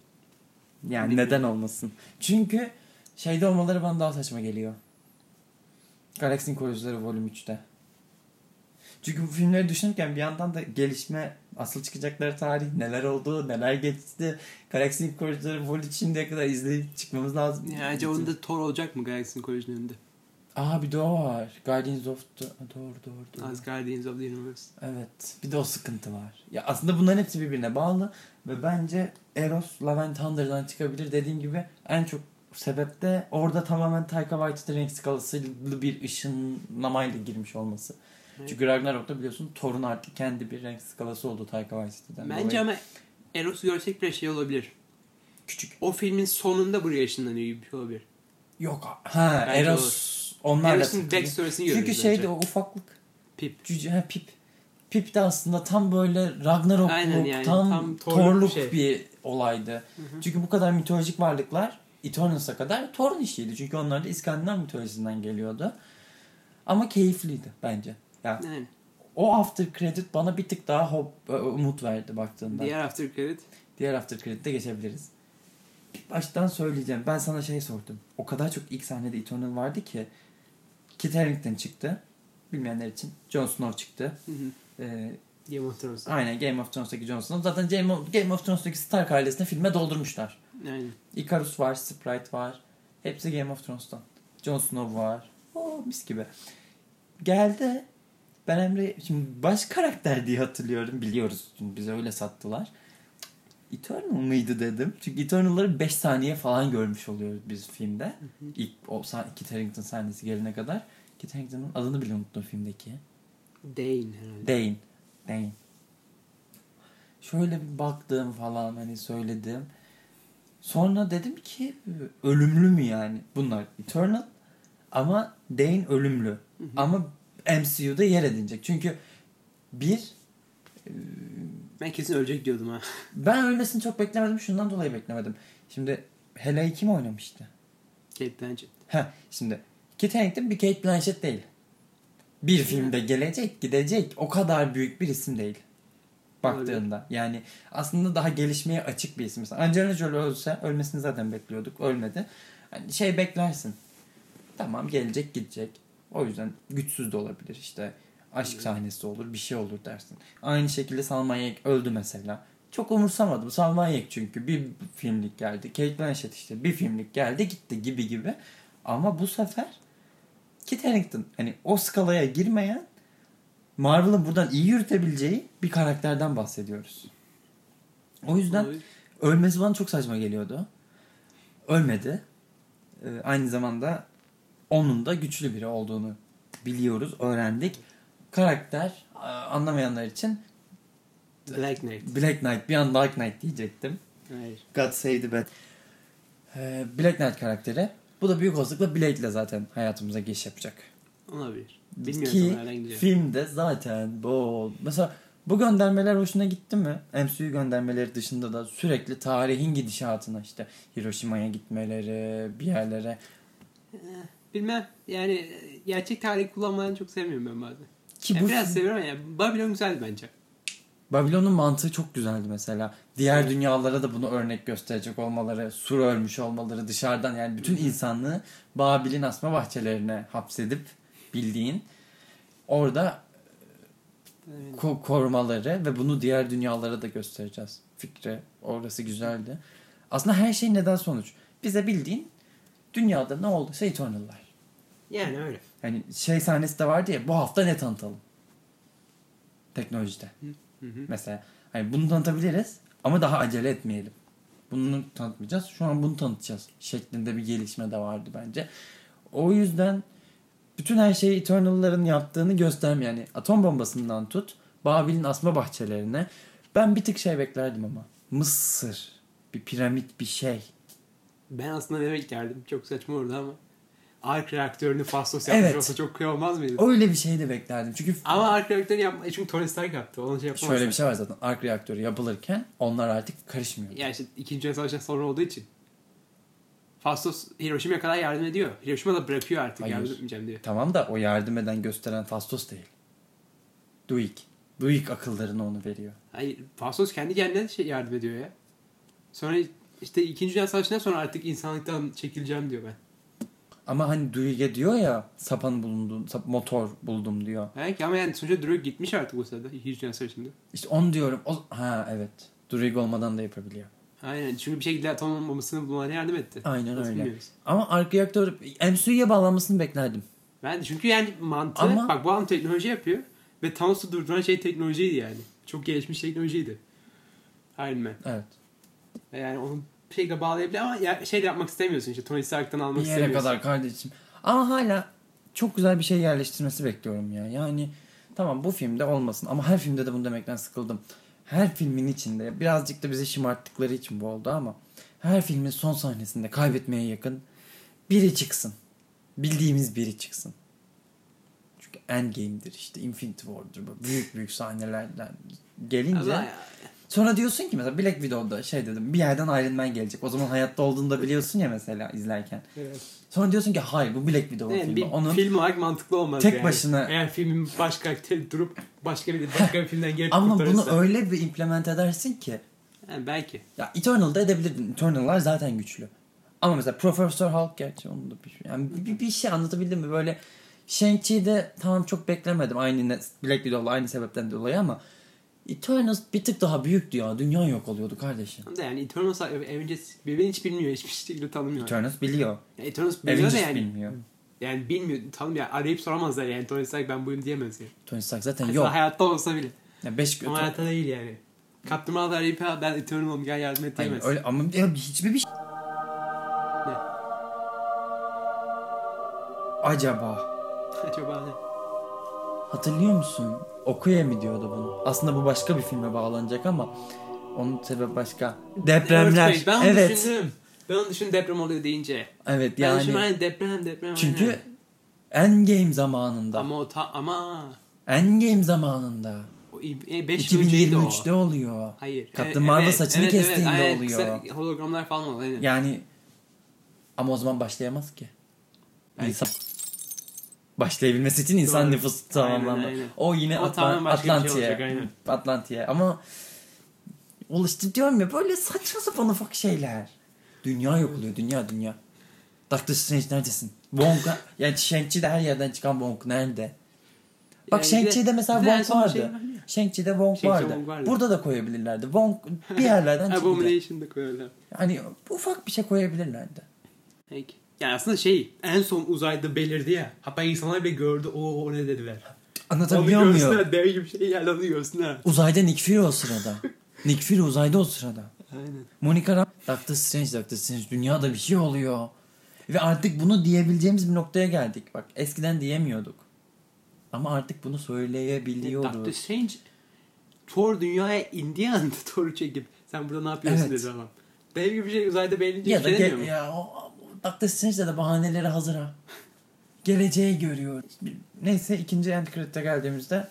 S2: Yani
S4: Bilmiyorum.
S2: neden olmasın? Çünkü şeyde olmaları bana daha saçma geliyor. Galaxy'nin Koruyucuları Vol. 3'te. Çünkü bu filmleri düşünürken bir yandan da gelişme, asıl çıkacakları tarih, neler oldu, neler geçti. Galaxy'nin Koruyucuları Vol. 3'ü şimdiye kadar izleyip çıkmamız lazım.
S4: Yani acaba onda Thor olacak mı Galaxy'nin Koleji'nin
S2: Aa bir de o var. Guardians of the... Doğru doğru doğru.
S4: As Guardians of the Universe.
S2: Evet. Bir de o sıkıntı var. Ya aslında bunların hepsi birbirine bağlı ve bence Eros Love and Thunder'dan çıkabilir. Dediğim gibi en çok sebep de orada tamamen Taika Waititi renk skalasıyla bir ışınlamayla girmiş olması.
S4: Evet.
S2: Çünkü Ragnarok'ta biliyorsun Thor'un artık kendi bir renk skalası oldu Taika Waititi'den.
S4: Bence
S2: dolayı.
S4: ama Eros'u görsek bile şey olabilir.
S2: küçük.
S4: O filmin sonunda buraya ışınlanıyor gibi bir şey olabilir.
S2: Yok. Ha
S4: Bence
S2: Eros onlarla
S4: backstory'sini
S2: Çünkü şeyde o ufaklık.
S4: Pip.
S2: Cüce, ha, Pip. Pip de aslında tam böyle Ragnarokluk,
S4: Aynen yani,
S2: tam,
S4: tam bir şey.
S2: bir olaydı. Çünkü bu kadar mitolojik varlıklar Eternals'a kadar Thor'un işiydi. Çünkü onlar da İskandinav mitolojisinden geliyordu. Ama keyifliydi bence. Ya
S4: Yani.
S2: o after credit bana bir tık daha hop, e, umut verdi baktığında.
S4: Diğer After Credit.
S2: Diğer after credit'e geçebiliriz. Baştan söyleyeceğim. Ben sana şey sordum. O kadar çok ilk sahnede Eternal vardı ki Kit Harington çıktı. Bilmeyenler için. Jon Snow çıktı.
S4: Hı hı.
S2: Ee,
S4: Game of Thrones.
S2: aynen Game of Thrones'taki Jon Snow. Zaten Game of, Game of Thrones'taki Stark ailesini filme doldurmuşlar.
S4: Aynen.
S2: Icarus var, Sprite var. Hepsi Game of Thrones'tan. Jon Snow var. Oo mis gibi. Geldi. Ben Emre şimdi baş karakter diye hatırlıyorum. Biliyoruz. Çünkü bize öyle sattılar. Eternal mıydı dedim. Çünkü Eternal'ları 5 saniye falan görmüş oluyoruz biz filmde. İlk o Kit Harington sahnesi gelene kadar. Kit Harington'ın adını bile unuttum filmdeki.
S4: Dane herhalde.
S2: Dane. Dane. Şöyle bir baktım falan hani söyledim. Sonra dedim ki ölümlü mü yani? Bunlar Eternal ama Dane ölümlü. Ama MCU'da yer edinecek. Çünkü bir
S4: Ben kesin ölecek diyordum ha.
S2: ben ölmesini çok beklemedim. Şundan dolayı beklemedim. Şimdi Hela'yı kim oynamıştı?
S4: Kate Blanchett.
S2: Ha şimdi Kit Harington bir Kate Blanchett değil. Bir filmde gelecek gidecek o kadar büyük bir isim değil. Baktığında. Yani aslında daha gelişmeye açık bir isim. Angelina Jolie ölse ölmesini zaten bekliyorduk. Ölmedi. Yani şey beklersin. Tamam gelecek gidecek. O yüzden güçsüz de olabilir işte. Aşk sahnesi olur bir şey olur dersin. Aynı şekilde Salma Hayek öldü mesela. Çok umursamadım. Salma Hayek çünkü bir filmlik geldi. Kate Blanchett işte bir filmlik geldi gitti gibi gibi. Ama bu sefer Kit Harington hani o skalaya girmeyen Marvel'ın buradan iyi yürütebileceği bir karakterden bahsediyoruz. O yüzden
S4: Olabilir.
S2: ölmesi bana çok saçma geliyordu. Ölmedi. Ee, aynı zamanda onun da güçlü biri olduğunu biliyoruz, öğrendik. Karakter a- anlamayanlar için
S4: Black Knight.
S2: Black Knight, bir an Dark Knight diyecektim.
S4: Hayır.
S2: God save the bad. Ee, Black Knight karakteri. Bu da büyük olasılıkla Blade ile zaten hayatımıza giriş yapacak.
S4: Olabilir. Bilmiyorum
S2: Ki filmde zaten bol. Mesela bu göndermeler hoşuna gitti mi? MCU göndermeleri dışında da sürekli tarihin gidişatına işte Hiroşima'ya gitmeleri, bir yerlere.
S4: Bilmem. Yani gerçek tarih kullanmalarını çok sevmiyorum ben bazen.
S2: Ki
S4: Yani
S2: bu
S4: biraz seviyorum yani Babylon güzeldi bence.
S2: Babilon'un mantığı çok güzeldi mesela. Diğer dünyalara da bunu örnek gösterecek olmaları, sur ölmüş olmaları dışarıdan yani bütün insanlığı Babil'in asma bahçelerine hapsedip bildiğin orada ko- korumaları ve bunu diğer dünyalara da göstereceğiz. Fikri orası güzeldi. Aslında her şey neden sonuç. Bize bildiğin dünyada ne oldu? Şey Eternal'lar.
S4: Yani öyle.
S2: Yani şey sahnesi de vardı ya bu hafta ne tanıtalım? Teknolojide.
S4: Hı hı.
S2: Mesela hani bunu tanıtabiliriz ama daha acele etmeyelim. Bunu tanıtmayacağız. Şu an bunu tanıtacağız şeklinde bir gelişme de vardı bence. O yüzden bütün her şeyi Eternal'ların yaptığını göstermiyor. Yani atom bombasından tut Babil'in asma bahçelerine. Ben bir tık şey beklerdim ama. Mısır. Bir piramit bir şey.
S4: Ben aslında ne beklerdim? Çok saçma olurdu ama. Ark reaktörünü Fastos yapmış
S2: Evet.
S4: olsa çok kıyam olmaz mıydı?
S2: Öyle bir şey de beklerdim. Çünkü
S4: Ama Ark reaktörünü yapma çünkü Tony Stark yaptı. Onu şey yapamaz.
S2: şöyle bir şey var zaten. Ark reaktörü yapılırken onlar artık karışmıyor.
S4: Ya işte 2. Dünya Savaşı'ndan sonra olduğu için. Fastos Hiroşima'ya kadar yardım ediyor. Hiroşima da bırakıyor artık
S2: Hayır.
S4: yardım etmeyeceğim diyor.
S2: Tamam da o yardım eden gösteren Fastos değil. Duik. Duik akıllarını onu veriyor.
S4: Hayır Fastos kendi kendine şey yardım ediyor ya. Sonra işte 2. Dünya Savaşı'ndan sonra artık insanlıktan çekileceğim diyor ben.
S2: Ama hani Duik'e diyor ya sapan bulundum, sap, motor buldum diyor.
S4: Belki ama yani sonuçta Drew gitmiş artık bu sırada 2. Dünya Savaşı'nda.
S2: İşte onu diyorum. O, ha evet. Duik olmadan da yapabiliyor.
S4: Aynen çünkü bir şekilde atom bombasını bulmalarına yardım etti.
S2: Aynen
S4: Nasıl
S2: öyle.
S4: bilmiyoruz.
S2: Ama ark reaktör MCU'ya bağlanmasını beklerdim.
S4: Ben de çünkü yani mantığı
S2: Ama-
S4: bak bu adam teknoloji yapıyor ve Thanos'u durduran şey teknolojiydi yani. Çok gelişmiş teknolojiydi. Iron Man.
S2: Evet.
S4: Ve yani onu bir şekilde bağlayabilir ama ya, şey de yapmak istemiyorsun işte Tony Stark'tan almak
S2: Bir yere
S4: istemiyorsun.
S2: kadar kardeşim. Ama hala çok güzel bir şey yerleştirmesi bekliyorum ya. Yani tamam bu filmde olmasın ama her filmde de bunu demekten sıkıldım. Her filmin içinde birazcık da bizi şımarttıkları için bu oldu ama her filmin son sahnesinde kaybetmeye yakın biri çıksın. Bildiğimiz biri çıksın. Çünkü Endgame'dir işte Infinity War'dur bu büyük büyük sahnelerden gelince Sonra diyorsun ki mesela Black Widow'da şey dedim bir yerden Iron Man gelecek. O zaman hayatta olduğunu da biliyorsun ya mesela izlerken.
S4: Evet.
S2: Sonra diyorsun ki hayır bu Black Widow
S4: Yani
S2: filmi.
S4: bir
S2: Onun
S4: film olarak mantıklı olmaz
S2: tek
S4: yani.
S2: başına-
S4: Eğer filmin baş karakteri durup başka bir başka bir filmden gelip
S2: ama
S4: kurtarırsa.
S2: bunu öyle bir implement edersin ki
S4: Yani belki.
S2: ya Eternal'da edebilirdin. Eternal'lar zaten güçlü. Ama mesela Professor Hulk gerçi onu da bir, yani bir, bir şey anlatabildim mi böyle Shang-Chi'de tamam çok beklemedim aynı Black Widow'la aynı sebepten dolayı ama Eternals bir tık daha büyüktü ya. Dünya yok oluyordu kardeşim.
S4: Ama da yani Eternals Avengers birbirini hiç bilmiyor. Hiçbir şekilde tanımıyor.
S2: Eternals biliyor.
S4: Yani Eternals biliyor da
S2: Avengers
S4: yani.
S2: bilmiyor.
S4: Yani bilmiyor. Tanımıyor. Arayıp soramazlar yani. Tony Stark ben buyum diyemez yani.
S2: Tony Stark zaten
S4: Aslında
S2: yok.
S4: hayatta olsa bile.
S2: Ya beş
S4: Ama hayatta değil yani. Captain Marvel arayıp "Ha, ben Eternal'ım gel yardım et
S2: Hayır,
S4: diyemez.
S2: öyle ama ya hiçbir bir şey.
S4: Ne?
S2: Acaba
S4: Acaba ne?
S2: Hatırlıyor musun? Okuye mi diyordu bunu? Aslında bu başka bir filme bağlanacak ama onun sebebi başka. Depremler.
S4: Earthquake. Ben onu
S2: evet.
S4: düşündüm. Ben onu düşündüm deprem oluyor deyince.
S2: Evet
S4: Yani, ben düşündüm
S2: yani
S4: hani deprem deprem.
S2: çünkü
S4: aynen.
S2: Endgame zamanında.
S4: Ama o ta, ama
S2: Endgame zamanında.
S4: o 5 yıl önceydi o.
S2: 2023'te oluyor.
S4: Hayır.
S2: Captain Marvel saçını kestiğinde
S4: aynen.
S2: oluyor.
S4: Kısa hologramlar falan oluyor. Aynen.
S2: Yani ama o zaman başlayamaz ki.
S4: Belki.
S2: İnsan başlayabilmesi için insan
S4: Doğru.
S2: nüfusu
S4: Aynen,
S2: tamamlanmalı.
S4: aynen.
S2: O yine
S4: O
S2: Atlan-
S4: tamamen başka bir şey olacak, aynen.
S2: Atlantik'e. Ama ulaştı diyorum ya böyle saçma sapan ufak şeyler. Dünya yok oluyor. Dünya dünya. Doctor Strange neredesin? Wong yani Shang-Chi'de her yerden çıkan Wong nerede? Bak
S4: Yani
S2: Shang-Chi'de mesela Wong
S4: son
S2: vardı.
S4: şey var.
S2: Shang-Chi'de Wong
S4: Shang-Chi'de
S2: vardı.
S4: Wong vardı.
S2: Burada da koyabilirlerdi. Wong bir yerlerden çıktı.
S4: Abomination'da koyuyorlar.
S2: Yani ufak bir şey koyabilirlerdi.
S4: Peki. Yani aslında şey en son uzayda belirdi ya. Hatta insanlar bile gördü. O o ne dediler. Onu
S2: Anlatabiliyor muyum?
S4: görsünler. Dev gibi şey geldi onu görsünler.
S2: Uzayda Nick Fury o sırada. Nick Fury uzayda o sırada.
S4: Aynen.
S2: Monica Ram Doctor Strange, Doctor Strange dünyada bir şey oluyor. Ve artık bunu diyebileceğimiz bir noktaya geldik. Bak eskiden diyemiyorduk. Ama artık bunu
S4: Doctor
S2: söyleyebiliyoruz.
S4: Strange Thor dünyaya indiği anda Thor'u çekip sen burada ne yapıyorsun
S2: Evet.
S4: dedi adam. Dev gibi bir şey uzayda belirlince
S2: Ya
S4: bir
S2: da
S4: şey demiyor mu?
S2: ya o, Strange'de de bahaneleri hazır ha. Geleceği görüyor. Neyse ikinci end credit'e geldiğimizde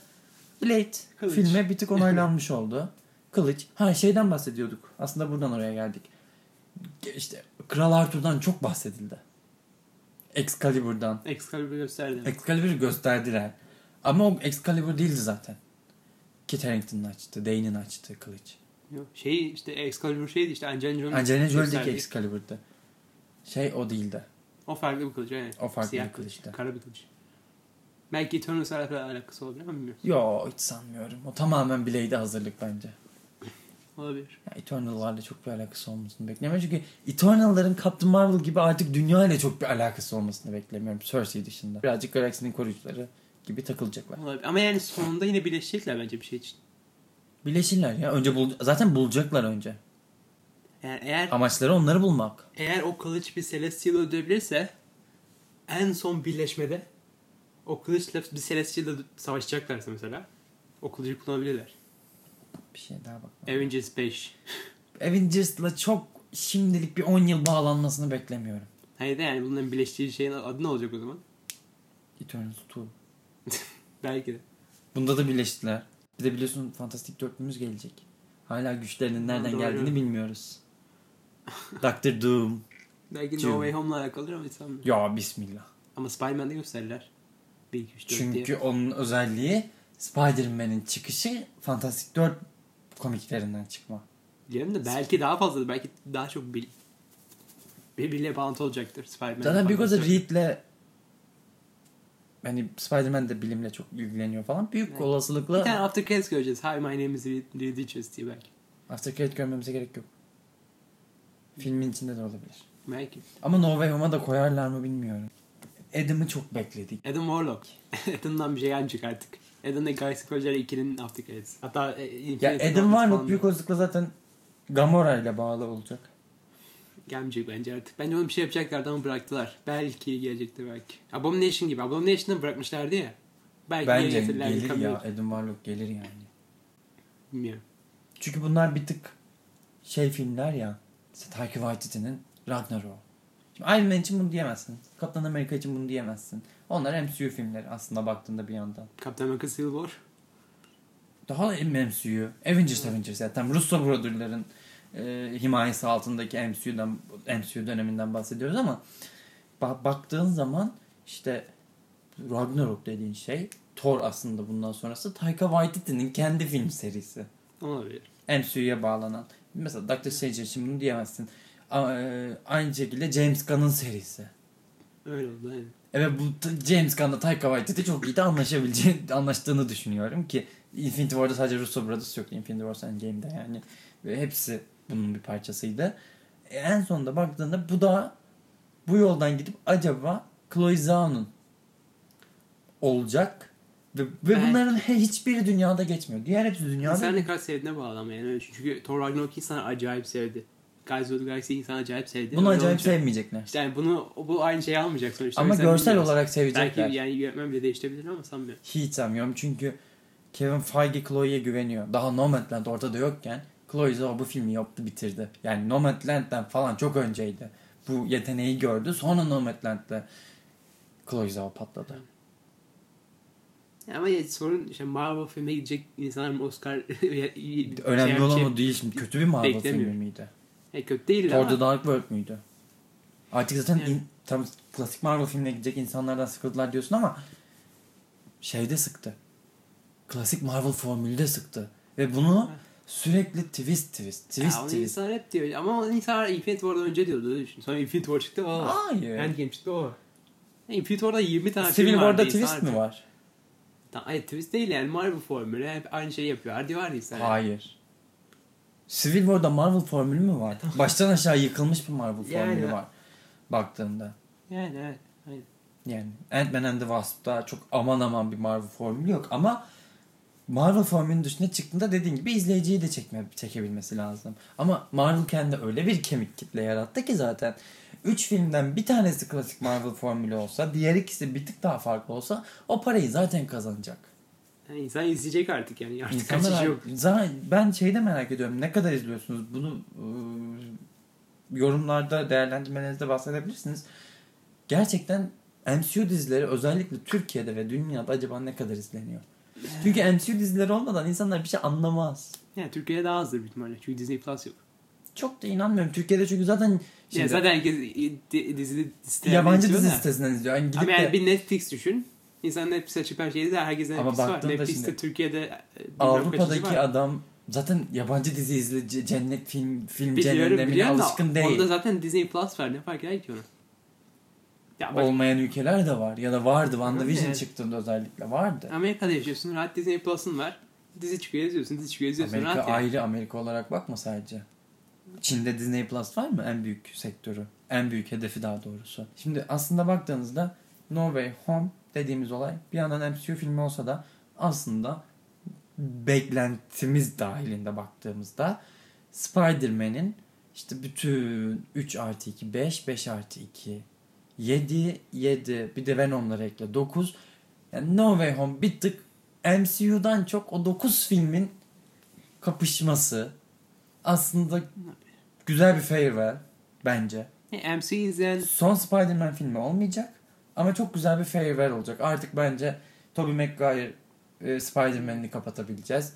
S2: Blade
S4: Kılıç.
S2: filme bir tık onaylanmış oldu. Kılıç. Ha şeyden bahsediyorduk. Aslında buradan oraya geldik. İşte Kral Arthur'dan çok bahsedildi. Excalibur'dan.
S4: Excalibur gösterdi.
S2: Excalibur'u gösterdiler. Ama o Excalibur değildi zaten. Kit Harington'ın açtı, Dane'in açtığı kılıç.
S4: Yok, Şey işte Excalibur şeydi işte Angelina Jolie.
S2: Angelina Jolie'deki
S4: gösterdiği.
S2: Excalibur'da. Şey o değildi.
S4: O farklı bir kılıç aynen.
S2: O farklı
S4: Siyah
S2: bir kılıçtı.
S4: Kara bir kılıç. Belki Eternals'la alakalı alakası olabilir ama bilmiyorum.
S2: Yo hiç sanmıyorum. O tamamen Blade'e hazırlık bence.
S4: Olabilir.
S2: Ya Eternal'larla çok bir alakası olmasını beklemiyorum. Çünkü Eternal'ların Captain Marvel gibi artık dünya ile çok bir alakası olmasını beklemiyorum. Cersei dışında. Birazcık galaksinin koruyucuları gibi takılacaklar.
S4: Olabilir. Ama yani sonunda yine birleşecekler bence bir şey için.
S2: Birleşirler ya. Önce bul zaten bulacaklar önce.
S4: Yani eğer
S2: Amaçları onları bulmak.
S4: eğer o kılıç bir Celestial'ı öldürebilirse en son birleşmede o kılıçla bir Celestial'la savaşacaklarsa mesela o kılıcı kullanabilirler.
S2: Bir şey daha bak.
S4: Avengers 5.
S2: Avengers'la çok şimdilik bir 10 yıl bağlanmasını beklemiyorum.
S4: Hayır da yani bunların birleştiği şeyin adı ne olacak o zaman?
S2: Eternals 2.
S4: Belki de.
S2: Bunda da birleştiler. Bir de biliyorsun Fantastic Dörtlümüz gelecek. Hala güçlerinin nereden
S4: Doğru.
S2: geldiğini bilmiyoruz. Doctor Doom.
S4: Belki
S2: Doom.
S4: No Way Home'la alakalıdır ama sanmıyorum.
S2: Ya bismillah.
S4: Ama Spider-Man'de gösterirler. 1, 2, 3, 4
S2: Çünkü
S4: diye.
S2: onun özelliği Spider-Man'in çıkışı Fantastic 4 komiklerinden çıkma.
S4: Biliyorum da belki daha fazladır. Belki daha çok bil birbiriyle bağlantı olacaktır Spider-Man.
S2: Zaten
S4: Fantastic
S2: olası Reed'le hani Spider-Man de bilimle çok ilgileniyor falan. Büyük
S4: Evet.
S2: olasılıkla
S4: Bir tane After Credits göreceğiz. Hi my name is Reed, Reed Richards diye belki.
S2: After Credit görmemize gerek yok. Filmin içinde de olabilir.
S4: Belki.
S2: Ama No Way Home'a da koyarlar mı bilmiyorum. Adam'ı çok bekledik.
S4: Adam Warlock. Adam'dan bir şey gelmeyecek artık. Adam'la Guy Scourge'lar 2'nin After Credits. Hatta e,
S2: Ya Adam Warlock büyük olasılıkla zaten Gamora ile bağlı olacak.
S4: Gelmeyecek bence artık. Bence onu bir şey yapacaklardı ama bıraktılar. Belki gelecekti belki. Abomination gibi. Abomination'ı bırakmışlardı ya. Belki
S2: Bence gelir ya. Adam Warlock gelir yani.
S4: Bilmiyorum.
S2: Çünkü bunlar bir tık şey filmler ya. İşte Taika Waititi'nin Ragnarok. Şimdi Iron Man için bunu diyemezsin. Kaptan Amerika için bunu diyemezsin. Onlar MCU filmleri aslında baktığında bir yandan.
S4: Captain America Civil War.
S2: Daha MCU. Avengers Avengers ya. Tam Russo Brother'ların e, himayesi altındaki MCU'dan MCU döneminden bahsediyoruz ama ba- baktığın zaman işte Ragnarok dediğin şey Thor aslında bundan sonrası Taika Waititi'nin kendi film serisi.
S4: Olabilir.
S2: MCU'ya bağlanan. Mesela Doctor Strange için bunu diyemezsin. A- e, aynı şekilde James Gunn'ın serisi.
S4: Öyle oldu aynen.
S2: Evet bu James Gunn'la Taika Waititi çok iyi de anlaşabileceğini, anlaştığını düşünüyorum ki Infinity War'da sadece Russo Brothers yok. Infinity War Endgame'de yani. Ve hepsi bunun bir parçasıydı. E, en sonunda baktığında bu da bu yoldan gidip acaba Chloe Zhao'nun olacak ve, ve
S4: Belki.
S2: bunların hiçbiri dünyada geçmiyor. Diğer hepsi dünyada.
S4: İnsan ne kadar sevdiğine bağlı ama yani. Çünkü Thor Ragnarok insanlar acayip sevdi. Guys of the Galaxy insan acayip sevdi.
S2: Bunu
S4: Öyle
S2: acayip
S4: olunca-
S2: sevmeyecekler.
S4: İşte yani bunu bu aynı şeyi almayacak sonuçta.
S2: Ama
S4: yüzden
S2: görsel olarak sevecekler.
S4: Belki yani yönetmen bile değiştirebilir ama sanmıyorum.
S2: Hiç sanmıyorum çünkü Kevin Feige Chloe'ye güveniyor. Daha Nomadland ortada yokken Chloe Zhao bu filmi yaptı bitirdi. Yani Nomadland'den falan çok önceydi. Bu yeteneği gördü. Sonra Nomadland'da Chloe Zhao patladı.
S4: Ama ya sorun işte Marvel filme gidecek insanlar Oscar
S2: Önemli
S4: şey,
S2: olan
S4: şey-
S2: o değil şimdi. Kötü bir Marvel filmi miydi?
S4: E, kötü değil
S2: Thor
S4: ama.
S2: The Dark World müydü? Artık zaten
S4: Yani.
S2: in- tam klasik Marvel filmine gidecek insanlardan sıkıldılar diyorsun ama şeyde sıktı. Klasik Marvel formülde sıktı. Ve bunu sürekli twist twist twist
S4: Ya onu
S2: twist.
S4: insanlar hep diyor ama insanlar Infinity War'dan önce diyordu. Sonra Infinity War çıktı o.
S2: Hayır.
S4: Endgame çıktı o. Infinity War'da 20 tane
S2: Civil. War'da twist mi var?
S4: Tamam, hayır twist değil yani Marvel formülü hep aynı şeyi yapıyor. Hadi var insan.
S2: Hayır. Civil War'da Marvel formülü mü var? Baştan aşağı yıkılmış bir Marvel
S4: Yani.
S2: formülü var. Baktığında.
S4: Yani evet. Aynen.
S2: Yani Ant-Man and the Wasp'ta çok aman aman bir Marvel formülü yok ama Marvel formülünün dışına çıktığında dediğin gibi izleyiciyi de çekme, çekebilmesi lazım. Ama Marvel kendi öyle bir kemik kitle yarattı ki zaten. Üç filmden bir tanesi klasik Marvel formülü olsa, diğer ikisi bir tık daha farklı olsa o parayı zaten kazanacak.
S4: Yani insan izleyecek artık yani. Artık
S2: İnsanlar
S4: kaçış yok.
S2: Za- ben şeyde merak ediyorum. Ne kadar izliyorsunuz? Bunu e, yorumlarda değerlendirmenizde bahsedebilirsiniz. Gerçekten MCU dizileri özellikle Türkiye'de ve dünyada acaba ne kadar izleniyor? Çünkü MCU dizileri olmadan insanlar bir şey anlamaz.
S4: Yani Türkiye'de daha azdır büyük ihtimalle. Çünkü Disney Plus yok.
S2: Çok da inanmıyorum. Türkiye'de çünkü zaten şimdi
S4: Yani zaten herkes di- dizili sitelerden
S2: yabancı dizi
S4: da.
S2: sitesinden izliyor. Yani gidip
S4: Ama yani
S2: de
S4: bir Netflix düşün. İnsan Netflix açıp her şeyi de herkesin
S2: Ama
S4: Netflix var. Netflix'te
S2: şimdi
S4: Türkiye'de e,
S2: Avrupa'daki adam zaten yabancı dizi izle cennet film film
S4: Biliyorum
S2: cehennemine
S4: biliyorum da
S2: alışkın değil.
S4: onda zaten Disney Plus var. Ne fark eder ki ona? Ya bak,
S2: olmayan ülkeler de var. Ya da vardı. WandaVision
S4: Evet.
S2: çıktığında özellikle vardı.
S4: Amerika'da yaşıyorsun. Rahat Disney Plus'ın var. Dizi çıkıyor yazıyorsun. Dizi çıkıyor yazıyorsun.
S2: Amerika
S4: rahat
S2: ayrı Amerika olarak bakma sadece. Çin'de Disney Plus var mı? En büyük sektörü. En büyük hedefi daha doğrusu. Şimdi aslında baktığınızda No Way Home dediğimiz olay bir yandan MCU filmi olsa da aslında beklentimiz dahilinde baktığımızda Spider-Man'in işte bütün 3 artı 2 5 5 artı 2 7 7 bir de Venom'ları ekle 9 Yani No Way Home bir tık MCU'dan çok o 9 filmin kapışması. Aslında güzel bir farewell bence.
S4: E, MC izleyen
S2: Son Spider-Man filmi olmayacak ama çok güzel bir farewell olacak. Artık bence Tobey Maguire e, Spider-Man'ini kapatabileceğiz.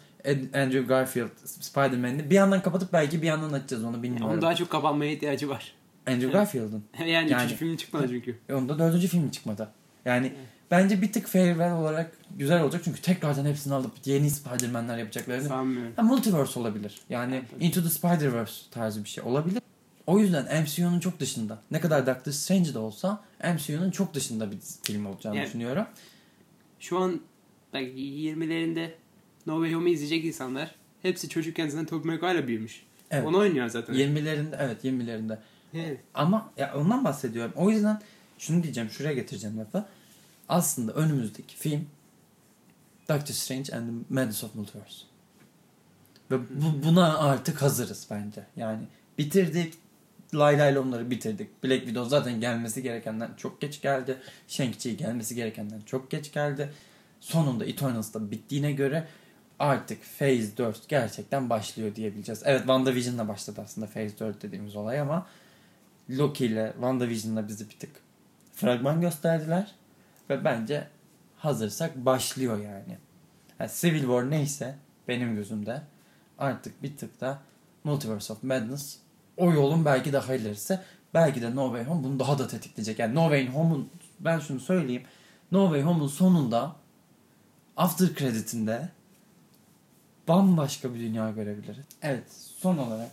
S2: Andrew Garfield Spider-Man'ini bir yandan kapatıp belki bir yandan açacağız onu bilmiyorum.
S4: onun daha çok kapanmaya ihtiyacı var.
S2: Andrew Garfield'ın.
S4: yani,
S2: Yani-
S4: üçüncü filmin çıkmadı çünkü.
S2: Onda dördüncü film çıkmadı. Yani bence bir tık farewell olarak güzel olacak çünkü tekrardan hepsini alıp yeni Spider-Man'ler yapacaklarını.
S4: Sanmıyorum.
S2: Ha, multiverse olabilir. Yani Into the Spider-Verse tarzı bir şey olabilir. O yüzden MCU'nun çok dışında. Ne kadar Doctor Strange de olsa MCU'nun çok dışında bir film olacağını
S4: Yani-
S2: düşünüyorum.
S4: Şu an bak 20'lerinde No Way Home'u izleyecek insanlar hepsi çocukken zaten Tobey Maguire'la büyümüş.
S2: Evet.
S4: Onu oynuyor zaten.
S2: 20'lerinde evet 20'lerinde. Ama ya ondan bahsediyorum. O yüzden şunu diyeceğim, şuraya getireceğim lafı. Aslında önümüzdeki film Doctor Strange and the Madness of Multiverse. Ve bu, buna artık hazırız bence. Yani bitirdik. Lay lay onları bitirdik. Black Widow zaten gelmesi gerekenden çok geç geldi. Shang-Chi gelmesi gerekenden çok geç geldi. Sonunda Eternals'da bittiğine göre artık Phase 4 gerçekten başlıyor diyebileceğiz. Evet WandaVision'la başladı aslında Phase 4 dediğimiz olay ama Loki ile WandaVision'la bizi bir tık fragman gösterdiler. Ve bence hazırsak başlıyor yani. yani Civil War neyse benim gözümde artık bir tık da Multiverse of Madness o yolun belki daha ilerisi. Belki de No Way Home bunu daha da tetikleyecek. Yani No Way Home'un ben şunu söyleyeyim. No Way Home'un sonunda after credit'inde bambaşka bir dünya görebiliriz. Evet son olarak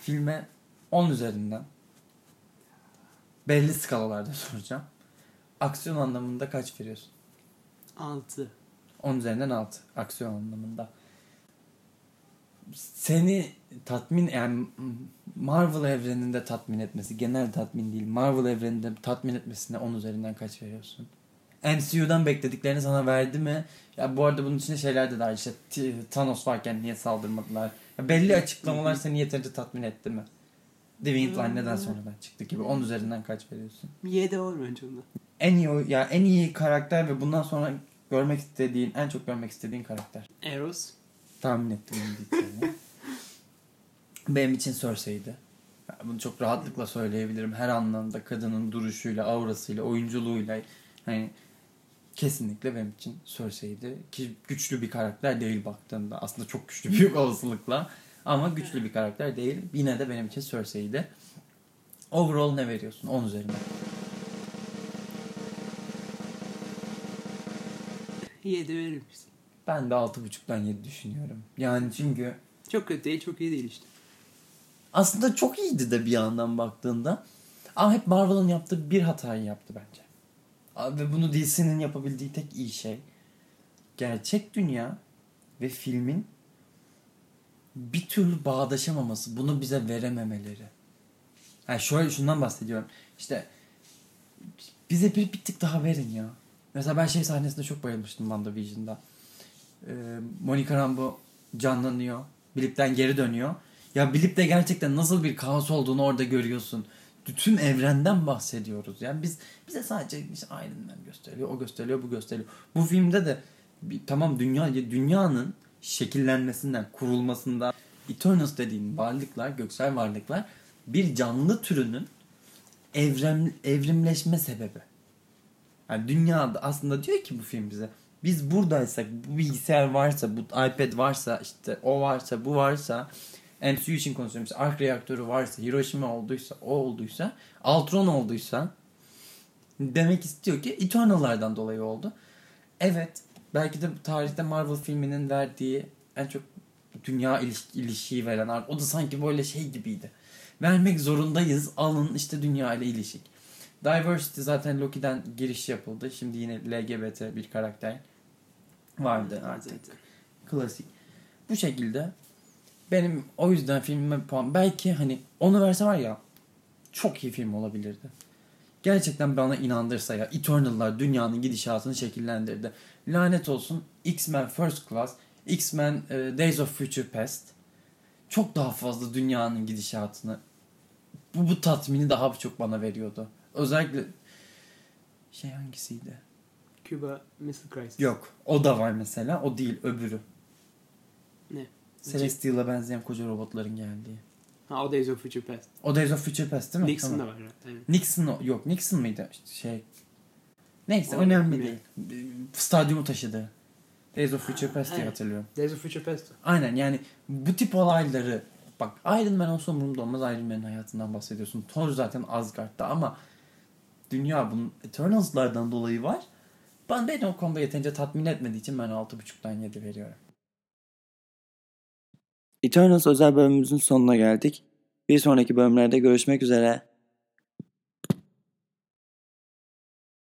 S2: filme 10 üzerinden belli skalalarda soracağım. Aksiyon anlamında kaç veriyorsun?
S4: 6.
S2: 10 üzerinden 6 aksiyon anlamında. Seni tatmin yani Marvel evreninde tatmin etmesi, genel tatmin değil, Marvel evreninde tatmin etmesine 10 üzerinden kaç veriyorsun? MCU'dan beklediklerini sana verdi mi? Ya bu arada bunun içinde şeyler de dahil işte Thanos varken niye saldırmadılar? Ya belli açıklamalar seni yeterince tatmin etti mi? Divine Line neden sonradan çıktı gibi 10 üzerinden kaç veriyorsun?
S4: 7 olur bence onda.
S2: En iyi ya en iyi karakter ve bundan sonra görmek istediğin, en çok görmek istediğin karakter.
S4: Eros.
S2: Tahmin ettim bunu diyeceğini. Benim için Cersei'ydi. Bunu çok rahatlıkla söyleyebilirim. Her anlamda kadının duruşuyla, aurasıyla, oyunculuğuyla hani kesinlikle benim için Cersei'ydi. Ki güçlü bir karakter değil baktığında. Aslında çok güçlü büyük olasılıkla. Ama güçlü bir karakter değil. Yine de benim için Cersei'ydi. Overall ne veriyorsun? 10 üzerinden.
S4: 7 verir misin?
S2: Ben de 6.5'dan 7 düşünüyorum. Yani çünkü
S4: Çok kötü değil, çok iyi değil işte.
S2: aslında çok iyiydi de bir yandan baktığında. Ama hep Marvel'ın yaptığı bir hatayı yaptı bence. Ve bunu DC'nin yapabildiği tek iyi şey. Gerçek dünya ve filmin bir türlü bağdaşamaması. Bunu bize verememeleri. Yani şöyle şundan bahsediyorum. İşte bize bir, bir tık daha verin ya. Mesela ben şey sahnesinde çok bayılmıştım WandaVision'da. Ee, Monica Rambeau canlanıyor. Bilip'ten geri dönüyor. Ya Bilip'te gerçekten nasıl bir kaos olduğunu orada görüyorsun. Bütün evrenden bahsediyoruz. Yani biz bize sadece işte Iron Man gösteriliyor, o gösteriliyor, bu gösteriliyor. Bu filmde de tamam dünya dünyanın şekillenmesinden, kurulmasından Eternals dediğin varlıklar, göksel varlıklar bir canlı türünün evrem, evrimleşme sebebi. Yani dünyada aslında diyor ki bu film bize biz buradaysak bu bilgisayar varsa bu iPad varsa işte o varsa bu varsa MCU için konuşuyorum işte ark reaktörü varsa Hiroşima olduysa o olduysa Ultron olduysa demek istiyor ki Eternal'lardan dolayı oldu. Evet belki de tarihte Marvel filminin verdiği en çok dünya iliş- ilişiği veren o da sanki böyle şey gibiydi. Vermek zorundayız alın işte dünya ile ilişik. Diversity zaten Loki'den giriş yapıldı. Şimdi yine LGBT bir karakter vardı artık. Klasik. Bu şekilde benim o yüzden filmime puan belki hani onu verse var ya çok iyi film olabilirdi. Gerçekten bana inandırsa ya Eternal'lar dünyanın gidişatını şekillendirdi. Lanet olsun X-Men First Class, X-Men e, Days of Future Past çok daha fazla dünyanın gidişatını bu, bu tatmini daha çok bana veriyordu. Özellikle şey hangisiydi?
S4: Cuba Missile Crisis.
S2: Yok. O da var mesela. O değil. Öbürü.
S4: Ne?
S2: Celestial'a benzeyen koca robotların geldiği.
S4: Ha, o Days of Future Past.
S2: O Days of Future Past değil mi?
S4: Nixon
S2: Tamam.
S4: da var. Yani.
S2: Nixon yok Nixon mıydı şey neyse
S4: O-
S2: önemli
S4: ne?
S2: değil stadyumu taşıdı Days of Future Past diye hatırlıyorum
S4: Days of Future Past.
S2: aynen yani bu tip olayları bak Iron Man olsa umurumda olmaz Iron Man'in hayatından bahsediyorsun Thor zaten Asgard'da ama dünya bunun Eternals'lardan dolayı var ben beni o konuda yeterince tatmin etmediği için ben 6.5'tan 7 veriyorum
S5: Eternals özel bölümümüzün sonuna geldik. Bir sonraki bölümlerde görüşmek üzere.